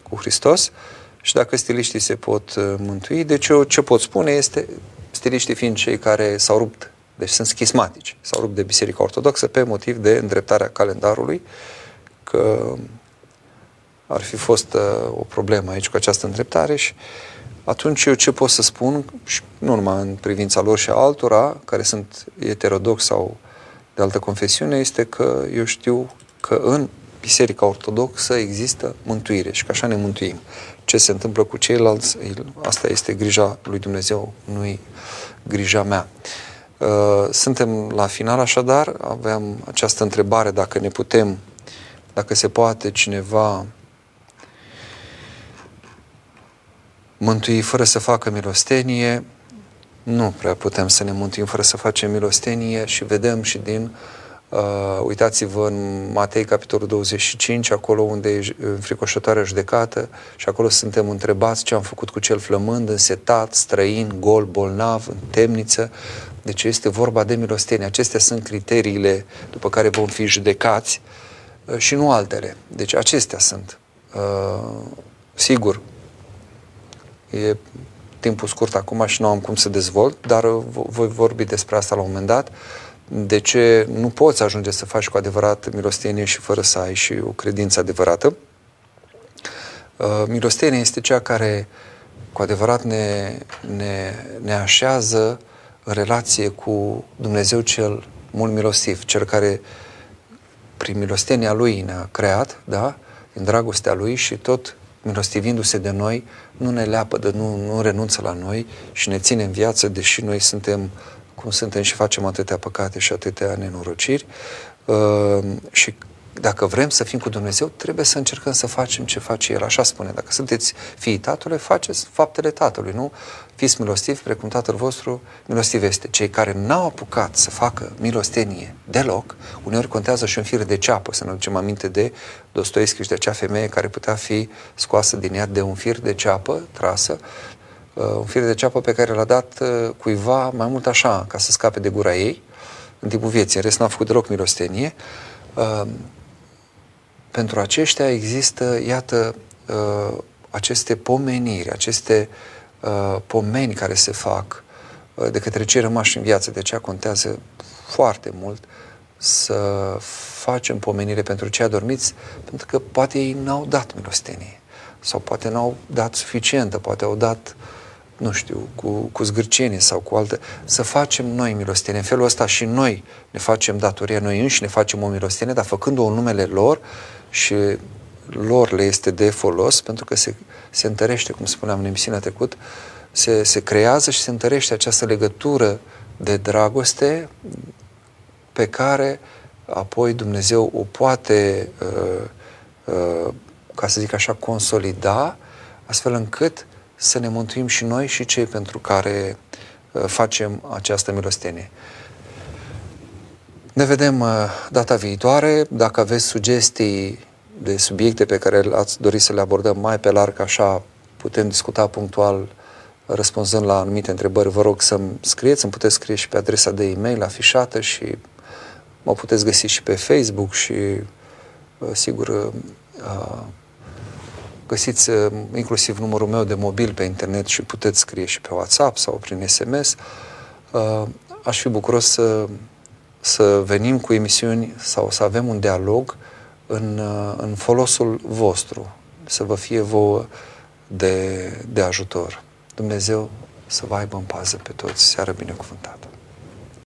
cu Hristos. Și dacă stiliștii se pot uh, mântui, deci eu ce pot spune este, stiliștii fiind cei care s-au rupt, deci sunt schismatici, s-au rupt de Biserica Ortodoxă pe motiv de îndreptarea calendarului, că ar fi fost uh, o problemă aici cu această îndreptare și atunci eu ce pot să spun, și nu numai în privința lor și a altora, care sunt eterodox sau de altă confesiune, este că eu știu că în Biserica Ortodoxă există mântuire și că așa ne mântuim. Ce se întâmplă cu ceilalți, asta este grija lui Dumnezeu, nu-i grija mea. Uh, suntem la final, așadar, aveam această întrebare dacă ne putem, dacă se poate cineva mântui fără să facă milostenie, nu prea putem să ne mântuim fără să facem milostenie și vedem și din, uh, uitați-vă în Matei, capitolul 25, acolo unde e înfricoșătoarea judecată și acolo suntem întrebați ce am făcut cu cel flămând, însetat, străin, gol, bolnav, în temniță. Deci este vorba de milostenie. Acestea sunt criteriile după care vom fi judecați uh, și nu altele. Deci acestea sunt. Uh, sigur, E timpul scurt acum și nu am cum să dezvolt, dar voi vorbi despre asta la un moment dat. De ce nu poți ajunge să faci cu adevărat milostenie și fără să ai și o credință adevărată? Uh, milostenia este cea care cu adevărat ne, ne, ne așează în relație cu Dumnezeu cel mult milostiv, cel care prin milostenia Lui ne-a creat, da? în dragostea Lui și tot milostivindu-se de noi, nu ne leapă, nu, nu renunță la noi și ne ține în viață, deși noi suntem cum suntem și facem atâtea păcate și atâtea nenorociri. Uh, și dacă vrem să fim cu Dumnezeu, trebuie să încercăm să facem ce face El. Așa spune. Dacă sunteți fiii Tatălui, faceți faptele Tatălui, nu? Fiți milostivi, precum Tatăl vostru milostiv este. Cei care n-au apucat să facă milostenie deloc, uneori contează și un fir de ceapă, să ne ducem aminte de Dostoevski și de acea femeie care putea fi scoasă din ea de un fir de ceapă trasă, uh, un fir de ceapă pe care l-a dat uh, cuiva mai mult așa, ca să scape de gura ei, în timpul vieții. În rest n-a făcut deloc milostenie. Uh, pentru aceștia există, iată, uh, aceste pomeniri, aceste uh, pomeni care se fac uh, de către cei rămași în viață. De aceea contează foarte mult să facem pomenire pentru cei adormiți, pentru că poate ei n-au dat milostenie. sau poate n-au dat suficientă, poate au dat nu știu, cu, cu zgârcenie sau cu alte, să facem noi milostenie. În felul ăsta și noi ne facem datoria noi înși, ne facem o milostenie, dar făcând-o în numele lor și lor le este de folos, pentru că se, se întărește, cum spuneam în emisiunea trecut, se, se creează și se întărește această legătură de dragoste pe care apoi Dumnezeu o poate, uh, uh, ca să zic așa, consolida, astfel încât să ne mântuim și noi și cei pentru care uh, facem această milostenie. Ne vedem data viitoare. Dacă aveți sugestii de subiecte pe care ați dori să le abordăm mai pe larg, așa putem discuta punctual răspunzând la anumite întrebări, vă rog să-mi scrieți, îmi puteți scrie și pe adresa de e-mail afișată și mă puteți găsi și pe Facebook și uh, sigur uh, găsiți uh, inclusiv numărul meu de mobil pe internet și puteți scrie și pe WhatsApp sau prin SMS. Aș fi bucuros să, să venim cu emisiuni sau să avem un dialog în, în folosul vostru, să vă fie vouă de, de ajutor. Dumnezeu să vă aibă în pază pe toți. Seară binecuvântată!